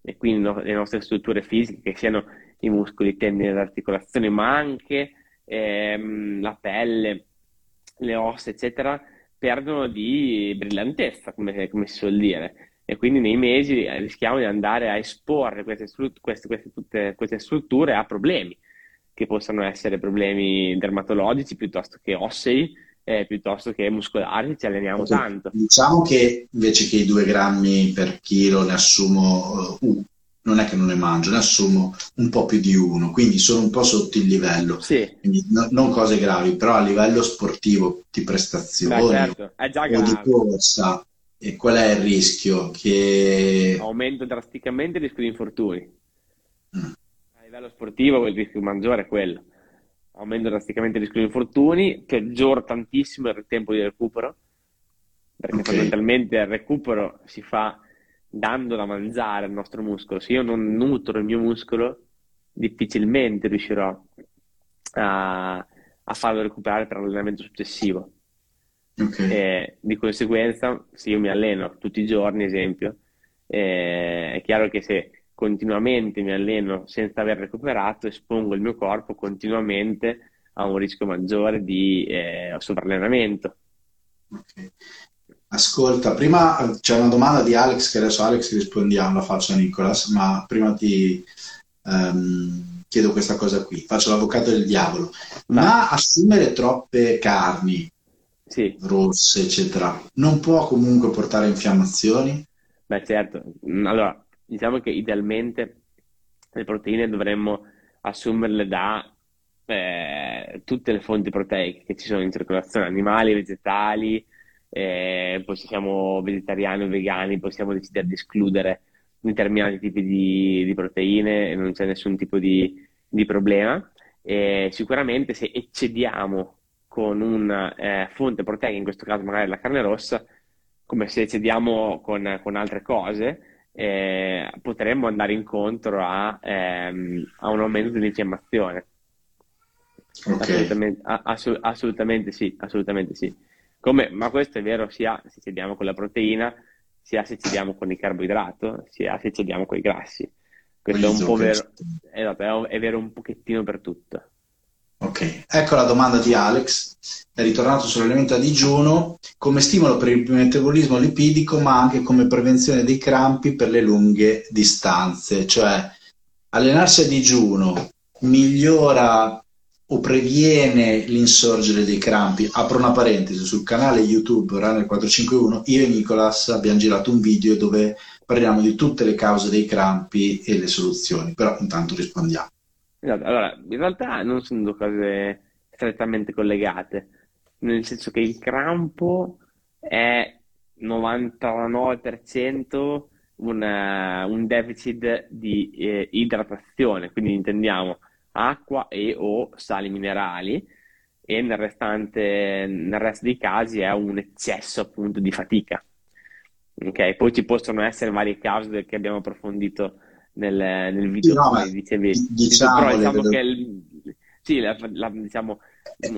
e quindi no, le nostre strutture fisiche, che siano i muscoli, i tendini, le articolazioni, ma anche ehm, la pelle, le ossa, eccetera, perdono di brillantezza, come, come, si suol dire. E quindi nei mesi rischiamo di andare a esporre queste, queste, queste, queste strutture a problemi che possano essere problemi dermatologici piuttosto che ossei, eh, piuttosto che muscolari, ci alleniamo okay. tanto. Diciamo che invece che i due grammi per chilo ne assumo uh, non è che non ne mangio, ne assumo un po' più di uno, quindi sono un po' sotto il livello. Sì. No, non cose gravi, però a livello sportivo di prestazioni Beh, certo. o di corsa, e qual è il rischio? Che aumento drasticamente il rischio di infortuni. Mm livello sportivo il rischio maggiore è quello. Aumenta drasticamente il rischio di infortuni, peggiora tantissimo il tempo di recupero, perché okay. fondamentalmente il recupero si fa dando da mangiare al nostro muscolo. Se io non nutro il mio muscolo, difficilmente riuscirò a, a farlo recuperare per l'allenamento successivo. Okay. Di conseguenza, se io mi alleno tutti i giorni, esempio, eh, è chiaro che se continuamente mi alleno senza aver recuperato, espongo il mio corpo continuamente a un rischio maggiore di eh, sovrallenamento. Okay. Ascolta, prima c'è una domanda di Alex che adesso Alex rispondiamo, la faccio a Nicolas, ma prima ti um, chiedo questa cosa qui, faccio l'avvocato del diavolo, ma, ma assumere troppe carni sì. rosse, eccetera, non può comunque portare a infiammazioni? Beh certo, allora diciamo che idealmente le proteine dovremmo assumerle da eh, tutte le fonti proteiche che ci sono in circolazione, animali, vegetali, eh, poi siamo vegetariani o vegani possiamo decidere di escludere determinati tipi di, di proteine e non c'è nessun tipo di, di problema. E sicuramente se eccediamo con una eh, fonte proteica, in questo caso magari la carne rossa, come se cediamo con, con altre cose, eh, potremmo andare incontro a, ehm, a un aumento dell'infiammazione. Okay. Assolutamente, assolut- assolutamente, sì, assolutamente sì. Come, ma questo è vero sia se cediamo con la proteina, sia se cediamo con il carboidrato, sia se cediamo con i grassi. Questo è un po' vero, esatto, è vero un pochettino per tutto. Ok, ecco la domanda di Alex, è ritornato sull'elemento a digiuno come stimolo per il metabolismo lipidico ma anche come prevenzione dei crampi per le lunghe distanze, cioè allenarsi a digiuno migliora o previene l'insorgere dei crampi. Apro una parentesi, sul canale YouTube Runner 451 io e Nicolas abbiamo girato un video dove parliamo di tutte le cause dei crampi e le soluzioni, però intanto rispondiamo. Esatto. Allora, in realtà non sono due cose strettamente collegate, nel senso che il crampo è 99% una, un deficit di eh, idratazione, quindi intendiamo acqua e o sali minerali e nel, restante, nel resto dei casi è un eccesso appunto di fatica. Ok, poi ci possono essere varie cause che abbiamo approfondito nel, nel video, no, come dicevi. Diciamo, però diciamo che il, sì, la, la, diciamo,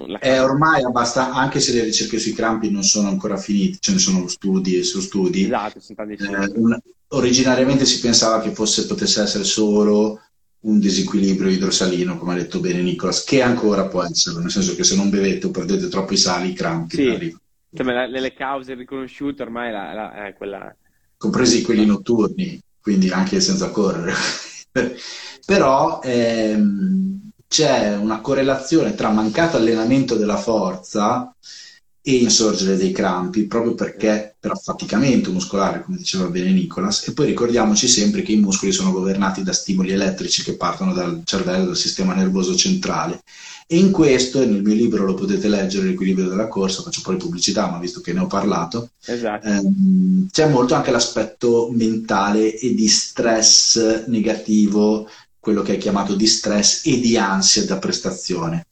la... è ormai abbastanza, anche se le ricerche sui crampi non sono ancora finite, ce ne sono studi e su studi. Esatto, eh, un, originariamente si pensava che fosse, potesse essere solo un disequilibrio idrosalino, come ha detto bene Nicolas, che ancora può essere, nel senso che se non bevete o perdete troppi sali, i crampi sì. arrivano. Cioè, le, cause riconosciute ormai è quella... Compresi quelli notturni, quindi anche senza correre. Però ehm, c'è una correlazione tra mancato allenamento della forza e insorgere dei crampi, proprio perché per affaticamento muscolare, come diceva bene Nicolas, e poi ricordiamoci sempre che i muscoli sono governati da stimoli elettrici che partono dal cervello, dal sistema nervoso centrale. E in questo, e nel mio libro lo potete leggere, L'equilibrio della corsa, faccio poi pubblicità, ma visto che ne ho parlato, esatto. ehm, c'è molto anche l'aspetto mentale e di stress negativo, quello che è chiamato di stress e di ansia da prestazione.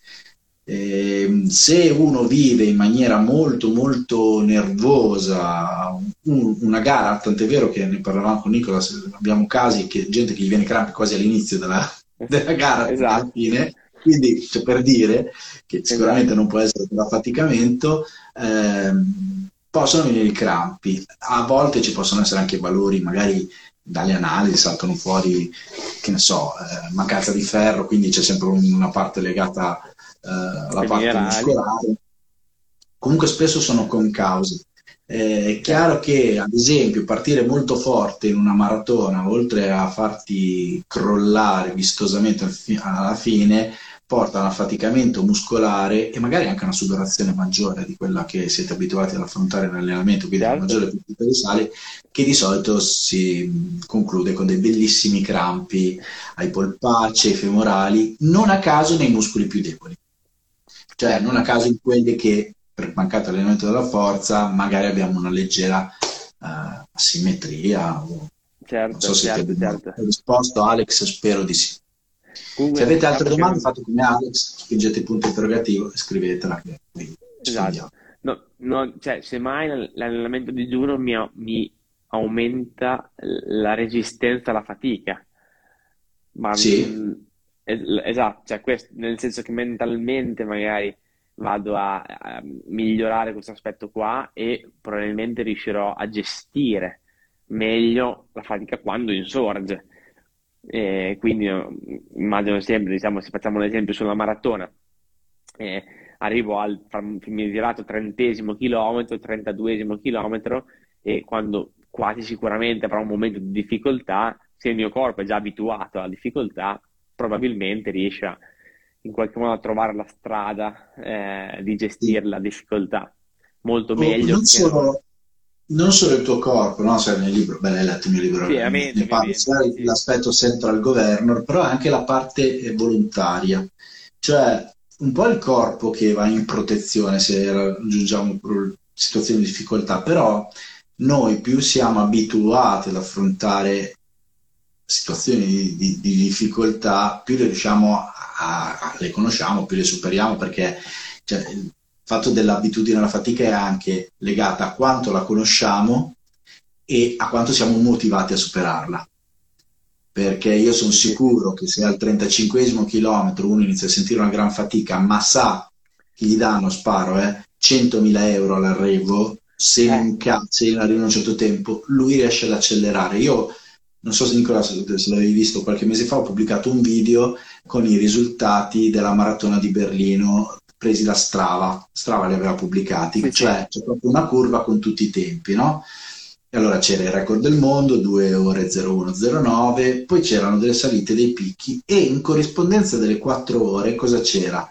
Eh, se uno vive in maniera molto molto nervosa un, una gara, tant'è vero che ne parlavamo con Nicola, abbiamo casi che gente che gli viene crampi quasi all'inizio della, della gara esatto. alla fine, quindi cioè, per dire che sicuramente esatto. non può essere per affaticamento, ehm, possono venire i crampi, a volte ci possono essere anche valori magari dalle analisi saltano fuori, che ne so, eh, mancanza di ferro, quindi c'è sempre una parte legata eh, alla parte muscolare. Comunque spesso sono concause. Eh, è chiaro che, ad esempio, partire molto forte in una maratona, oltre a farti crollare vistosamente alla fine, porta a un affaticamento muscolare e magari anche a una sudorazione maggiore di quella che siete abituati ad affrontare nell'allenamento, quindi certo. una maggiore quantità di sale, che di solito si conclude con dei bellissimi crampi ai polpacci, ai femorali, non a caso nei muscoli più deboli. Cioè, non a caso in quelli che per mancato allenamento della forza magari abbiamo una leggera uh, asimmetria. O... Certo, non so se certo, ti certo. risposto Alex, spero di sì. Comunque, se avete altre domande che... fate come Alex, spingete il punto interrogativo e scrivetela. esatto. No, no, cioè, semmai l'allenamento di giuro mi, mi, aumenta la resistenza alla fatica. Ma sì. Mh, Esatto, cioè questo, nel senso che mentalmente magari vado a, a, migliorare questo aspetto qua e probabilmente riuscirò a gestire meglio la fatica quando insorge. E quindi immagino sempre, diciamo, se facciamo un esempio sulla maratona, eh, arrivo al famigerato trentesimo chilometro, trentaduesimo chilometro e quando quasi sicuramente avrò un momento di difficoltà, se il mio corpo è già abituato alla difficoltà, probabilmente riesce a, in qualche modo a trovare la strada eh, di gestire la difficoltà molto meglio. Non, solo, non solo il tuo corpo, no? Cioè, nel libro, beh, hai letto il mio libro, sì, ne, ne parlo, sì. l'aspetto central governor, però anche la parte volontaria, cioè un po' il corpo che va in protezione se raggiungiamo situazioni di difficoltà, però noi più siamo abituati ad affrontare situazioni di, di, di difficoltà, più le riusciamo a, a, le conosciamo, più le superiamo perché cioè, fatto dell'abitudine alla fatica è anche legata a quanto la conosciamo e a quanto siamo motivati a superarla. Perché io sono sicuro che se al 35 chilometro uno inizia a sentire una gran fatica, ma sa che gli danno, sparo, eh, 100.000 euro all'arrivo, se non eh. in arriva un certo tempo, lui riesce ad accelerare. Io non so se Nicola se l'avevi visto qualche mese fa, ho pubblicato un video con i risultati della maratona di Berlino presi da Strava, Strava li aveva pubblicati, sì, cioè c'è proprio una curva con tutti i tempi, no? E allora c'era il record del mondo, 2 ore 0109, poi c'erano delle salite, dei picchi e in corrispondenza delle 4 ore cosa c'era?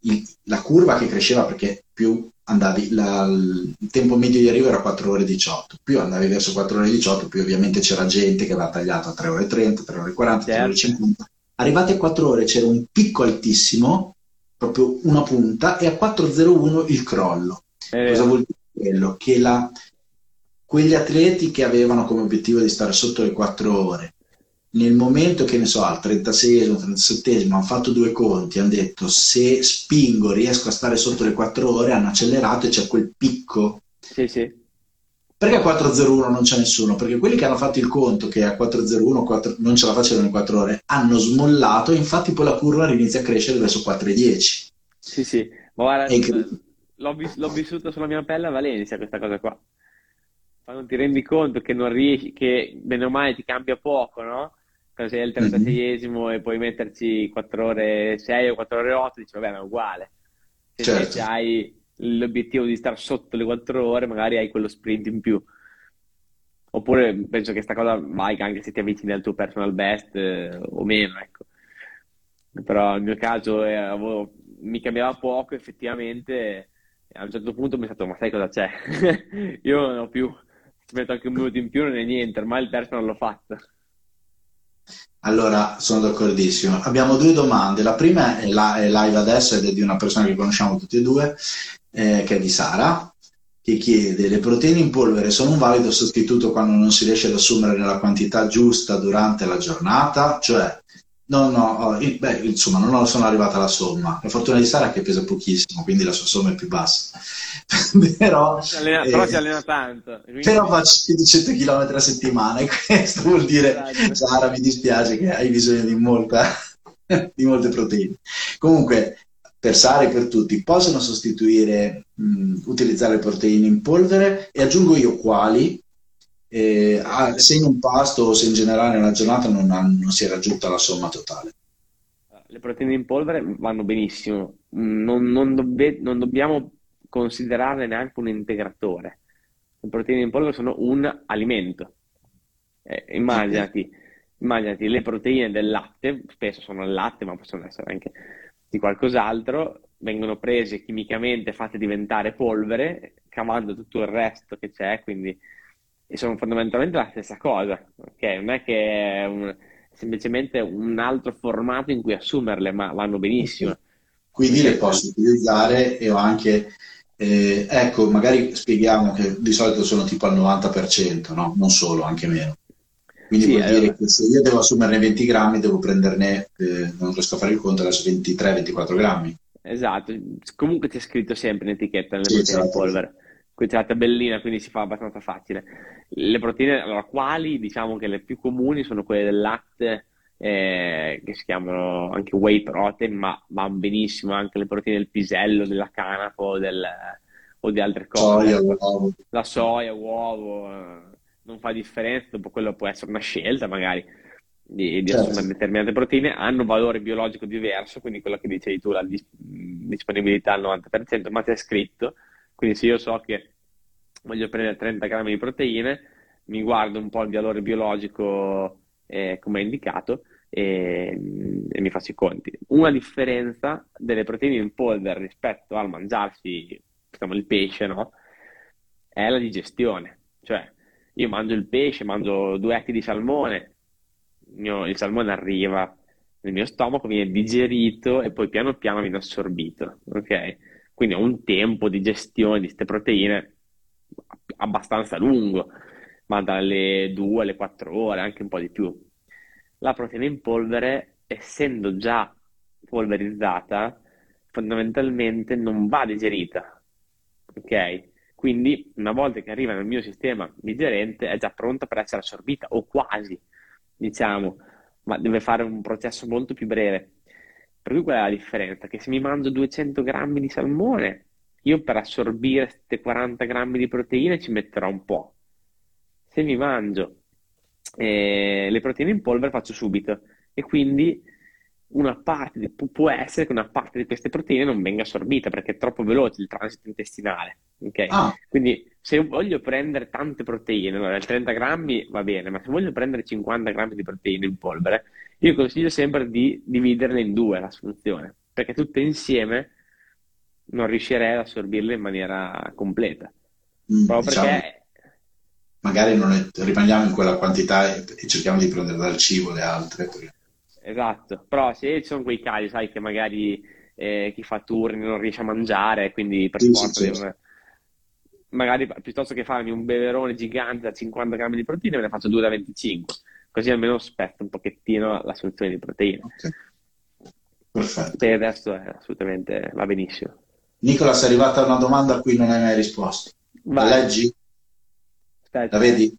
Il, la curva che cresceva perché più andavi, la, il tempo medio di arrivo era 4 ore 18, più andavi verso 4 ore 18, più ovviamente c'era gente che aveva tagliato a 3 ore 30, 3 ore 40, 3 ore 50. Arrivate a 4 ore c'era un picco altissimo proprio una punta, e a 4.01 il crollo. Eh. Cosa vuol dire quello? Che la, quegli atleti che avevano come obiettivo di stare sotto le 4 ore, nel momento che ne so, al 36esimo, 37esimo, hanno fatto due conti, hanno detto se spingo riesco a stare sotto le 4 ore, hanno accelerato e c'è quel picco. Sì, sì. Perché a 4.01 non c'è nessuno? Perché quelli che hanno fatto il conto che a 4.01 4, non ce la facevano in 4 ore hanno smollato e infatti poi la curva inizia a crescere verso 4.10. Sì, sì, ma guarda, l'ho, vis- l'ho vissuto sulla mia pelle a Valencia questa cosa qua. Quando ti rendi conto che non riesci, che bene o male ti cambia poco, no? Sei al 36esimo mm-hmm. e puoi metterci 4 ore 6 o 4 ore 8, dici vabbè, ma è uguale. Se certo. invece hai l'obiettivo di stare sotto le 4 ore, magari hai quello sprint in più. Oppure penso che questa cosa valga anche se ti avvicini al tuo personal best eh, o meno, ecco. Però nel mio caso eh, avevo, mi cambiava poco, effettivamente, a un certo punto mi è stato, ma sai cosa c'è? Io non ho più, ci metto anche un minuto in più, non è niente, ormai il personal l'ho fatto. Allora, sono d'accordissimo. Abbiamo due domande. La prima è, la, è live adesso ed è di una persona che conosciamo tutti e due eh, che è di Sara, che chiede le proteine in polvere sono un valido sostituto quando non si riesce ad assumere nella quantità giusta durante la giornata? Cioè, no, no, beh, insomma, non sono arrivata alla somma. La fortuna di Sara è che pesa pochissimo, quindi la sua somma è più bassa. però, si allena, eh, però si allena tanto. Quindi... Però faccio più di 100 km a settimana e questo vuol dire, esatto. Sara, mi dispiace che hai bisogno di, molta, di molte proteine. Comunque, per Sara e per tutti, possono sostituire, mh, utilizzare proteine in polvere e aggiungo io quali, eh, se in un pasto o se in generale nella giornata non, ha, non si è raggiunta la somma totale. Le proteine in polvere vanno benissimo, non, non, dobbe, non dobbiamo considerarle neanche un integratore. Le proteine in polvere sono un alimento. Eh, immaginati, immaginati le proteine del latte, spesso sono il latte, ma possono essere anche di qualcos'altro, vengono prese chimicamente, fatte diventare polvere, cavando tutto il resto che c'è, quindi e sono fondamentalmente la stessa cosa, ok? Non è che è un, semplicemente un altro formato in cui assumerle, ma vanno benissimo. Quindi le posso utilizzare e ho anche, eh, ecco, magari spieghiamo che di solito sono tipo al 90%, no? Non solo, anche meno. Quindi sì, vuol dire eh, che se io devo assumerne 20 grammi, devo prenderne, eh, non riesco a fare il conto, adesso 23-24 grammi. Esatto, comunque c'è scritto sempre in etichetta nelle sì, proteine esatto. polvere. Qui c'è la tabellina, quindi si fa abbastanza facile. Le proteine, allora, quali diciamo che le più comuni sono quelle del latte, eh, che si chiamano anche whey protein, ma vanno benissimo anche le proteine del pisello, della canapa o, del, o di altre cose. Soia, uovo. La soia, uovo. Eh non fa differenza, dopo quello può essere una scelta magari di, di certo. assumere determinate proteine, hanno valore biologico diverso, quindi quello che dicevi tu, la dis- disponibilità al 90%, ma c'è scritto, quindi se io so che voglio prendere 30 grammi di proteine, mi guardo un po' il valore biologico eh, come è indicato e, e, mi faccio i conti. Una differenza delle proteine in polvere rispetto al mangiarsi diciamo, il pesce, no? È la digestione, cioè io mangio il pesce, mangio due etti di salmone, il, mio, il salmone arriva nel mio stomaco, viene digerito e poi piano piano viene assorbito, ok? Quindi ho un tempo di gestione di queste proteine abbastanza lungo, ma dalle 2 alle 4 ore, anche un po' di più. La proteina in polvere, essendo già polverizzata, fondamentalmente non va digerita, ok? Quindi una volta che arriva nel mio sistema digerente è già pronta per essere assorbita, o quasi, diciamo, ma deve fare un processo molto più breve. Per cui qual è la differenza? Che se mi mangio 200 grammi di salmone, io per assorbire queste 40 grammi di proteine ci metterò un po'. Se mi mangio eh, le proteine in polvere faccio subito e quindi una parte di, può essere che una parte di queste proteine non venga assorbita perché è troppo veloce il transito intestinale. Okay? Ah. Quindi se voglio prendere tante proteine, allora, 30 grammi va bene, ma se voglio prendere 50 grammi di proteine in polvere, io consiglio sempre di dividerle in due la soluzione, perché tutte insieme non riuscirei ad assorbirle in maniera completa. Mm, Proprio diciamo, perché magari non è, rimaniamo in quella quantità e, e, cerchiamo di prendere dal cibo le altre. Perché... Esatto, però se ci sono quei casi, sai, che magari eh, chi fa turni non riesce a mangiare, quindi per sì, forza sì, certo. Magari piuttosto che farmi un beverone gigante da 50 grammi di proteine, me ne faccio due da 25, così almeno spetto un pochettino la soluzione di proteine. Okay. Perfetto. Per adesso è assolutamente va benissimo. Nicola, è arrivata una domanda a cui non hai mai risposto. Vai. La leggi? Aspetta. La vedi?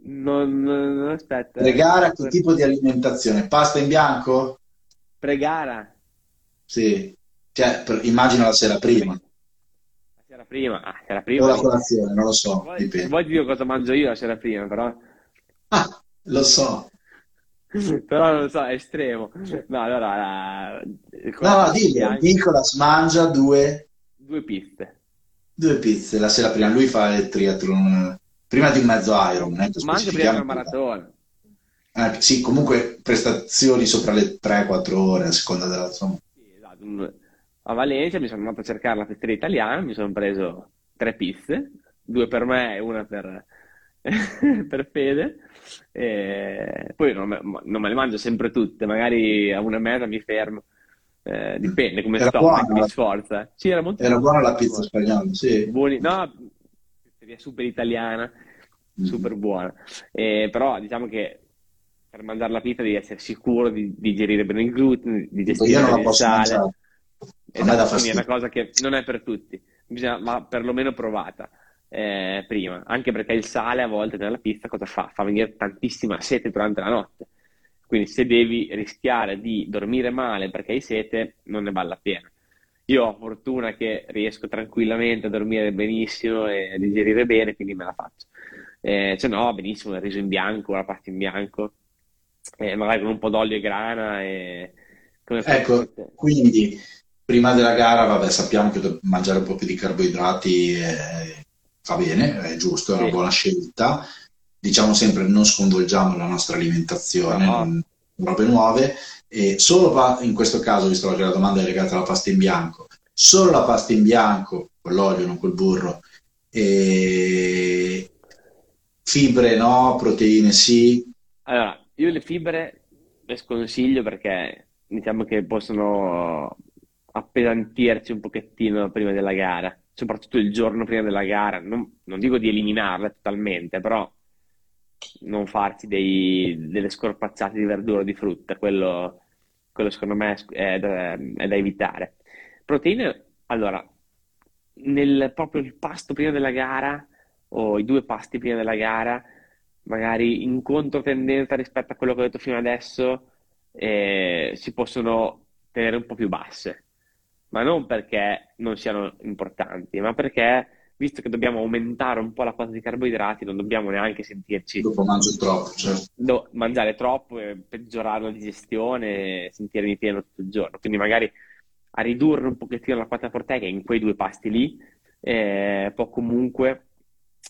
Non, non aspetta. Pregara, che tipo di alimentazione? Pasta in bianco? Pregara? Sì. Cioè, per, immagino la sera prima. La prima? Ah, sera prima. O la colazione, non lo so. Vuoi, dipende. Vuoi dire cosa mangio io la sera prima, però? Ah, lo so. però non lo so, è estremo. No, allora... No, no, dillo, Nicolas mangia due... Due piste. Due pizze la sera prima. Lui fa il triathlon prima di mezzo Iron. Ma anche prima di una maratona. Eh, sì, comunque prestazioni sopra le 3-4 ore a seconda della zona. Sì, esatto. A Valencia mi sono andato a cercare la pizzeria italiana, mi sono preso tre pizze, due per me e una per, per Fede. E poi non me, non me, le mangio sempre tutte, magari a una e mezza mi fermo. Eh, dipende come era sto, buona, mi sforza. Sì, era era buona la pizza spagnola, sì. Buoni, no, pizzeria super italiana, mm. super buona. Eh, però diciamo che per mangiare la pizza devi essere sicuro di digerire bene il glutine, di gestire bene il sale. Esatto, quindi è una cosa che non è per tutti, bisogna, ma perlomeno provata eh, prima, anche perché il sale a volte nella pizza cosa fa? Fa venire tantissima sete durante la notte. Quindi se devi rischiare di dormire male perché hai sete, non ne vale la pena. Io ho fortuna che riesco tranquillamente a dormire benissimo e a digerire bene, quindi me la faccio. Eh, se no, benissimo, il riso in bianco, la pasta in bianco, eh, magari con un po' d'olio e grana. E... ecco, quindi prima della gara, vabbè, sappiamo che mangiare un po' più di carboidrati eh, va bene, è giusto, è una buona scelta. Diciamo sempre non sconvolgiamo la nostra alimentazione, no. non, robe nuove e solo pa- in questo caso, visto che la domanda è legata alla pasta in bianco, solo la pasta in bianco, con l'olio, non col burro, e fibre no, proteine sì. Allora, io le fibre le sconsiglio perché diciamo che possono appesantirci un pochettino prima della gara, soprattutto il giorno prima della gara. Non, non dico di eliminarle totalmente, però non farsi dei, delle scorpacciate di verdura o di frutta, quello, quello secondo me è da, è da, evitare. Proteine, allora, nel proprio il pasto prima della gara o i due pasti prima della gara, magari in controtendenza rispetto a quello che ho detto fino adesso, eh, si possono tenere un po' più basse, ma non perché non siano importanti, ma perché visto che dobbiamo aumentare un po' la quota di carboidrati, non dobbiamo neanche sentirci... Dopo mangio troppo, certo. No, mangiare troppo e peggiorare la digestione e sentirmi pieno tutto il giorno. Quindi magari a ridurre un pochettino la quota proteica in quei due pasti lì eh, può comunque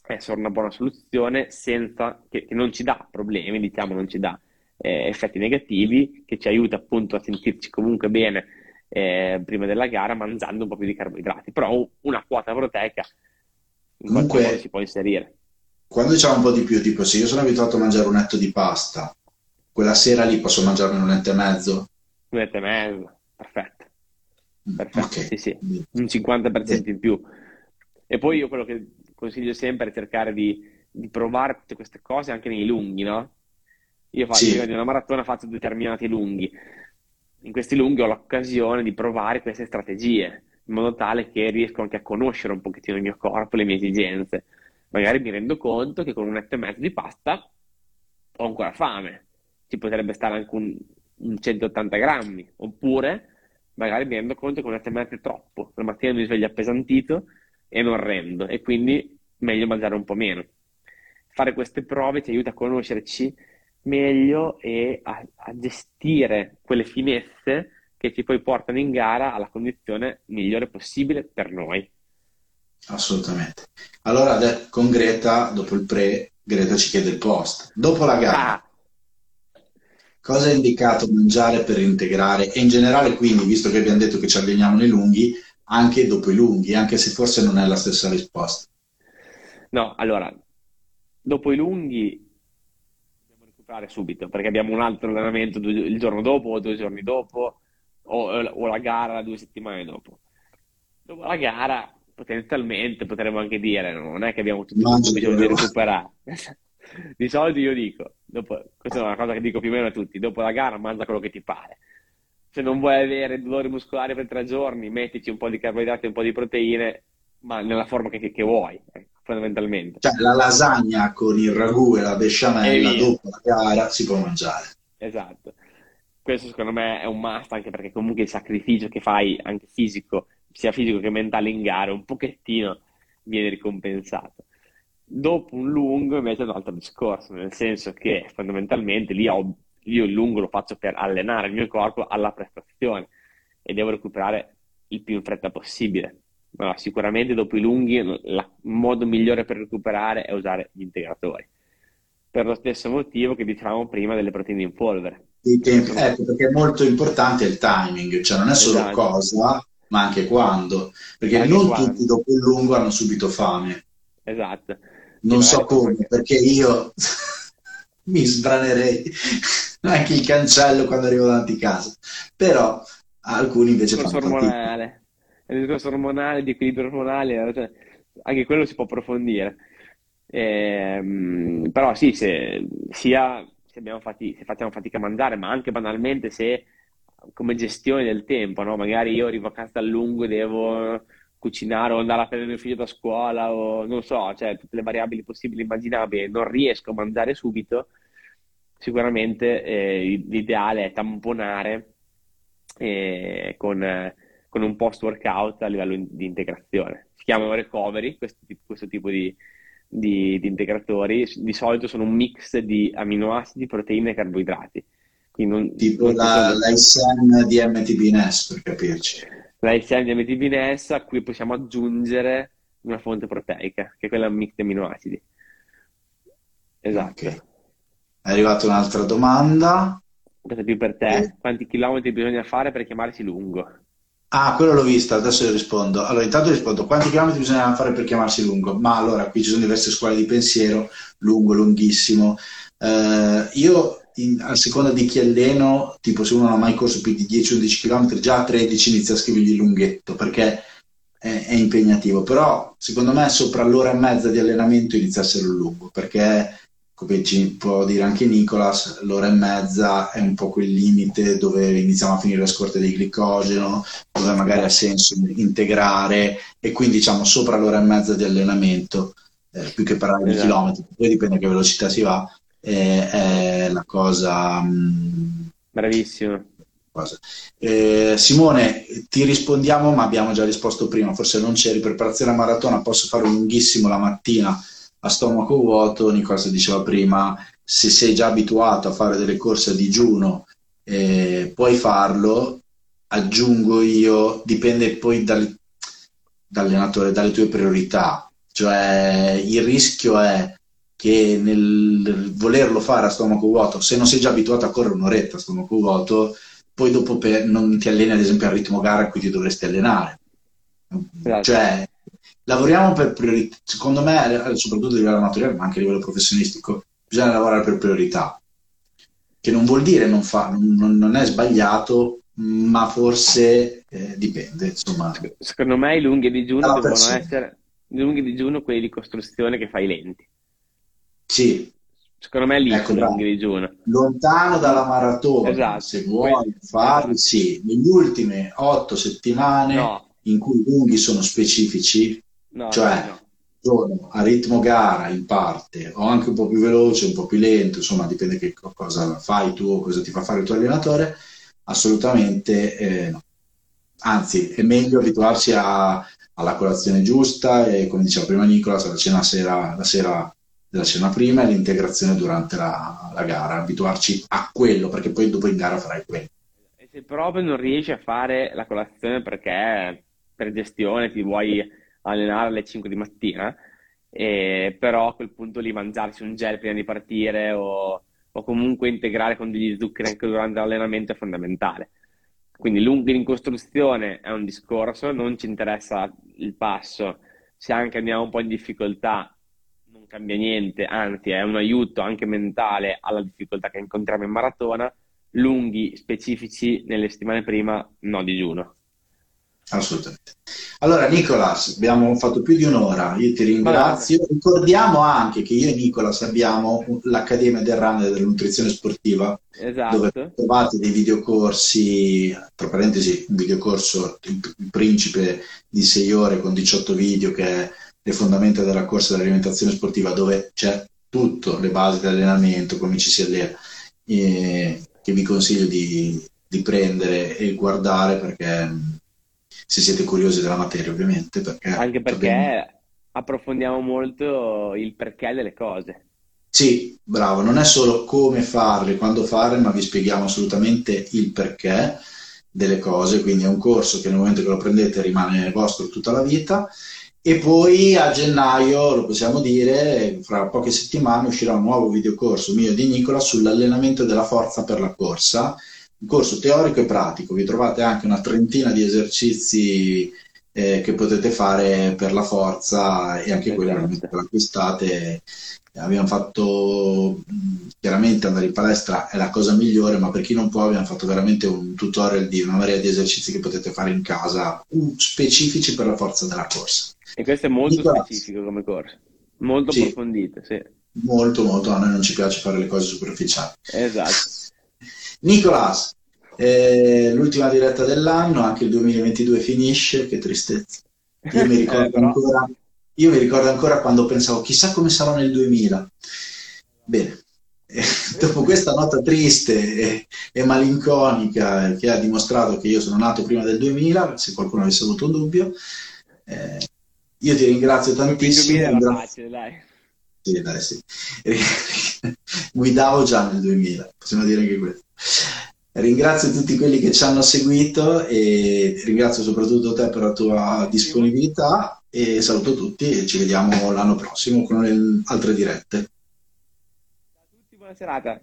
essere una buona soluzione senza che, che non ci dà problemi, diciamo, non ci dà eh, effetti negativi, che ci aiuta appunto a sentirci comunque bene eh, prima della gara mangiando un po' più di carboidrati. Però una quota proteica in Comunque, modo si può inserire. Quando diciamo un po' di più, tipo se io sono abituato a mangiare un netto di pasta, quella sera lì posso mangiarne un netto e mezzo? Un netto e mezzo, perfetto. Mm, perfetto, okay. sì, sì, un 50% in più. E poi io quello che consiglio sempre è cercare di, di provare tutte queste cose anche nei lunghi, no? Io faccio sì. di una maratona faccio determinati lunghi. In questi lunghi ho l'occasione di provare queste strategie, in modo tale che riesco anche a conoscere un pochettino il mio corpo, le mie esigenze. Magari mi rendo conto che con un etto e mezzo di pasta ho ancora fame, ci potrebbe stare anche un, un 180 grammi, oppure magari mi rendo conto che un etto e mezzo è troppo, la mattina mi sveglio appesantito e non rendo, e quindi meglio mangiare un po' meno. Fare queste prove ti aiuta a conoscerci meglio e a, a gestire quelle finezze che ci poi portano in gara alla condizione migliore possibile per noi. Assolutamente. Allora con Greta, dopo il pre, Greta ci chiede il post. Dopo la gara, ah. cosa è indicato mangiare per integrare? E in generale, quindi, visto che abbiamo detto che ci alleniamo nei lunghi, anche dopo i lunghi, anche se forse non è la stessa risposta. No, allora, dopo i lunghi recuperare subito perché abbiamo un altro allenamento il giorno dopo o due giorni dopo o, o la gara due settimane dopo. Dopo la gara potenzialmente potremmo anche dire non è che abbiamo tutto il bisogno di recuperare. di solito io dico, dopo, questa è una cosa che dico più o meno a tutti, dopo la gara mangia quello che ti pare. Se non vuoi avere dolori muscolari per tre giorni, mettici un po' di carboidrati e un po' di proteine, ma nella forma che, che vuoi. Ecco fondamentalmente. Cioè la lasagna con il ragù e la besciamella dopo la gara si può mangiare. Esatto. Questo secondo me è un must anche perché comunque il sacrificio che fai anche fisico, sia fisico che mentale in gara, un pochettino viene ricompensato. Dopo un lungo invece è un altro discorso, nel senso che fondamentalmente lì ho, io il lungo lo faccio per allenare il mio corpo alla prestazione e devo recuperare il più in fretta possibile No, sicuramente dopo i lunghi il modo migliore per recuperare è usare gli integratori. Per lo stesso motivo che dicevamo prima delle proteine in polvere. Tempi, ecco, perché è molto importante il timing, cioè non è solo esatto. cosa, ma anche quando. Perché anche non quando. tutti dopo il lungo hanno subito fame. Esatto. Non so come, perché, perché io mi sbranerei anche il cancello quando arrivo davanti a casa. Però alcuni invece fanno ormonale il discorso ormonale, di equilibrio ormonale, cioè, anche quello si può approfondire. Eh, però sì, se, sia se, fatti, se facciamo fatica a mangiare, ma anche banalmente se come gestione del tempo, no? magari io arrivo a casa a lungo e devo cucinare o andare a prendere mio figlio da scuola o non so, cioè tutte le variabili possibili e immaginabili, non riesco a mangiare subito, sicuramente eh, l'ideale è tamponare eh, con con un post workout a livello di integrazione. Si chiamano recovery, questo, questo tipo di, di, di, integratori. Di solito sono un mix di aminoacidi, proteine e carboidrati. Non, tipo non la, sono... l'ISM di MTBNS per capirci. L'ISM di MTBNS a cui possiamo aggiungere una fonte proteica, che è quella mix di aminoacidi. Esatto. Okay. È arrivata un'altra domanda. Questa più per te. Eh. Quanti chilometri bisogna fare per chiamarsi lungo? Ah, quello l'ho visto, adesso rispondo. Allora, intanto rispondo, quanti chilometri bisogna fare per chiamarsi lungo? Ma allora, qui ci sono diverse scuole di pensiero, lungo, lunghissimo. Eh, io, in, a seconda di chi alleno, tipo se uno non ha mai corso più di 10-11 km, già a 13 inizia a scrivergli lunghetto, perché è, è, impegnativo. Però, secondo me, sopra l'ora e mezza di allenamento inizia a essere lungo, perché come ci può dire anche Nicolas, l'ora e mezza è un po' quel limite dove iniziamo a finire le scorte di glicogeno, dove magari ha senso integrare e quindi diciamo sopra l'ora e mezza di allenamento, eh, più che parlare di esatto. chilometri, poi dipende a che velocità si va, eh, è la cosa... Mh, mm, Bravissimo. Eh, Simone, ti rispondiamo, ma abbiamo già risposto prima, forse non c'eri preparazione a maratona, posso fare un lunghissimo la mattina a stomaco vuoto, Nicola diceva prima, se sei già abituato a fare delle corse a digiuno, eh, puoi farlo, aggiungo io, dipende poi dal, dall'allenatore, dalle tue priorità, cioè il rischio è che nel volerlo fare a stomaco vuoto, se non sei già abituato a correre un'oretta a stomaco vuoto, poi dopo per, non ti alleni ad esempio al ritmo gara a cui ti dovresti allenare. Grazie. Cioè, lavoriamo per priorità, secondo me, soprattutto a livello amatoriale, ma anche a livello professionistico, bisogna lavorare per priorità, che non vuol dire non, fa, non, non è sbagliato, ma forse eh, dipende. Insomma. Secondo me i lunghi digiuno devono persona. essere i lunghi digiuno quelli di costruzione che fai lenti. Sì. Secondo me è lì Ecco, lungo digiuno. Lontano dalla maratona, Esatto, se vuoi questo- farlo, sì. Negli ultime otto settimane No, in cui i lunghi sono specifici, no, Cioè, no. sono a ritmo gara in parte, o anche un po' più veloce, un po' più lento, insomma, dipende che co- cosa fai tu o cosa ti fa fare il tuo allenatore, assolutamente eh, no. Anzi, è meglio abituarsi a- alla colazione giusta e, come diceva prima Nicola, la cena sera, la sera della cena prima e l'integrazione durante la, la gara, abituarci a quello, perché poi dopo in gara farai quello. E se proprio non riesci a fare la colazione perché per gestione ti vuoi allenare alle 5 di mattina, e però a quel punto lì mangiarsi un gel prima di partire o, o comunque integrare con degli zuccheri anche durante l'allenamento è fondamentale. Quindi lunghi in costruzione è un discorso, non ci interessa il passo, se anche andiamo un po' in difficoltà non cambia niente, anzi è un aiuto anche mentale alla difficoltà che incontriamo in maratona lunghi specifici nelle settimane prima, no digiuno. Assolutamente. Allora, Nicolas, abbiamo fatto più di un'ora, io ti ringrazio. Ricordiamo anche che io e Nicolas abbiamo l'Accademia del Run e della Nutrizione Sportiva, dove Esatto, trovate dei videocorsi, tra parentesi, un videocorso, il principe di 6 ore con 18 video che è le fondamenta della corsa dell'alimentazione sportiva, dove c'è tutto, le basi dell'allenamento, come ci si allena, e che vi consiglio di, di prendere e guardare perché se siete curiosi della materia, ovviamente, perché anche abbiamo- perché approfondiamo molto il perché delle cose. Sì, bravo, non è solo come farle, quando farle, ma vi spieghiamo assolutamente il perché delle cose, quindi è un corso che nel momento che lo prendete rimane vostro tutta la vita. E poi a gennaio, lo possiamo dire, fra poche settimane uscirà un nuovo videocorso mio di Nicola sull'allenamento della forza per la corsa, un corso teorico e pratico, vi trovate anche una trentina di esercizi eh, che potete fare per la forza e anche nel momento Esatto. che l'acquistate abbiamo fatto chiaramente andare in palestra è la cosa migliore, ma per chi non può abbiamo fatto veramente un tutorial di una marea di esercizi che potete fare in casa, specifici per la forza della corsa. E questo è molto Nicola, specifico come corso, molto sì, approfondito, sì. molto molto, a noi non ci piace fare le cose superficiali. Esatto. Nicolas, eh, l'ultima diretta dell'anno, anche il 2022 finisce, che tristezza. Io mi Eh, ricordo però, ancora, io mi ricordo ancora quando pensavo chissà come sarò nel 2000. Bene, eh, dopo questa nota triste e, e malinconica eh, che ha dimostrato che io sono nato prima del 2000, se qualcuno avesse avuto un dubbio, eh, io ti ringrazio il 2000 tantissimo. era ringrazio- facile, dai. sì, dai, sì. Guidavo già nel 2000, possiamo dire anche questo. Ringrazio tutti quelli che ci hanno seguito e ringrazio soprattutto te per la tua disponibilità e saluto tutti e ci vediamo l'anno prossimo con altre dirette. Ciao a tutti, buona serata.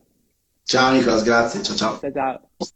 Ciao Nicolas, grazie, ciao ciao. Ciao ciao.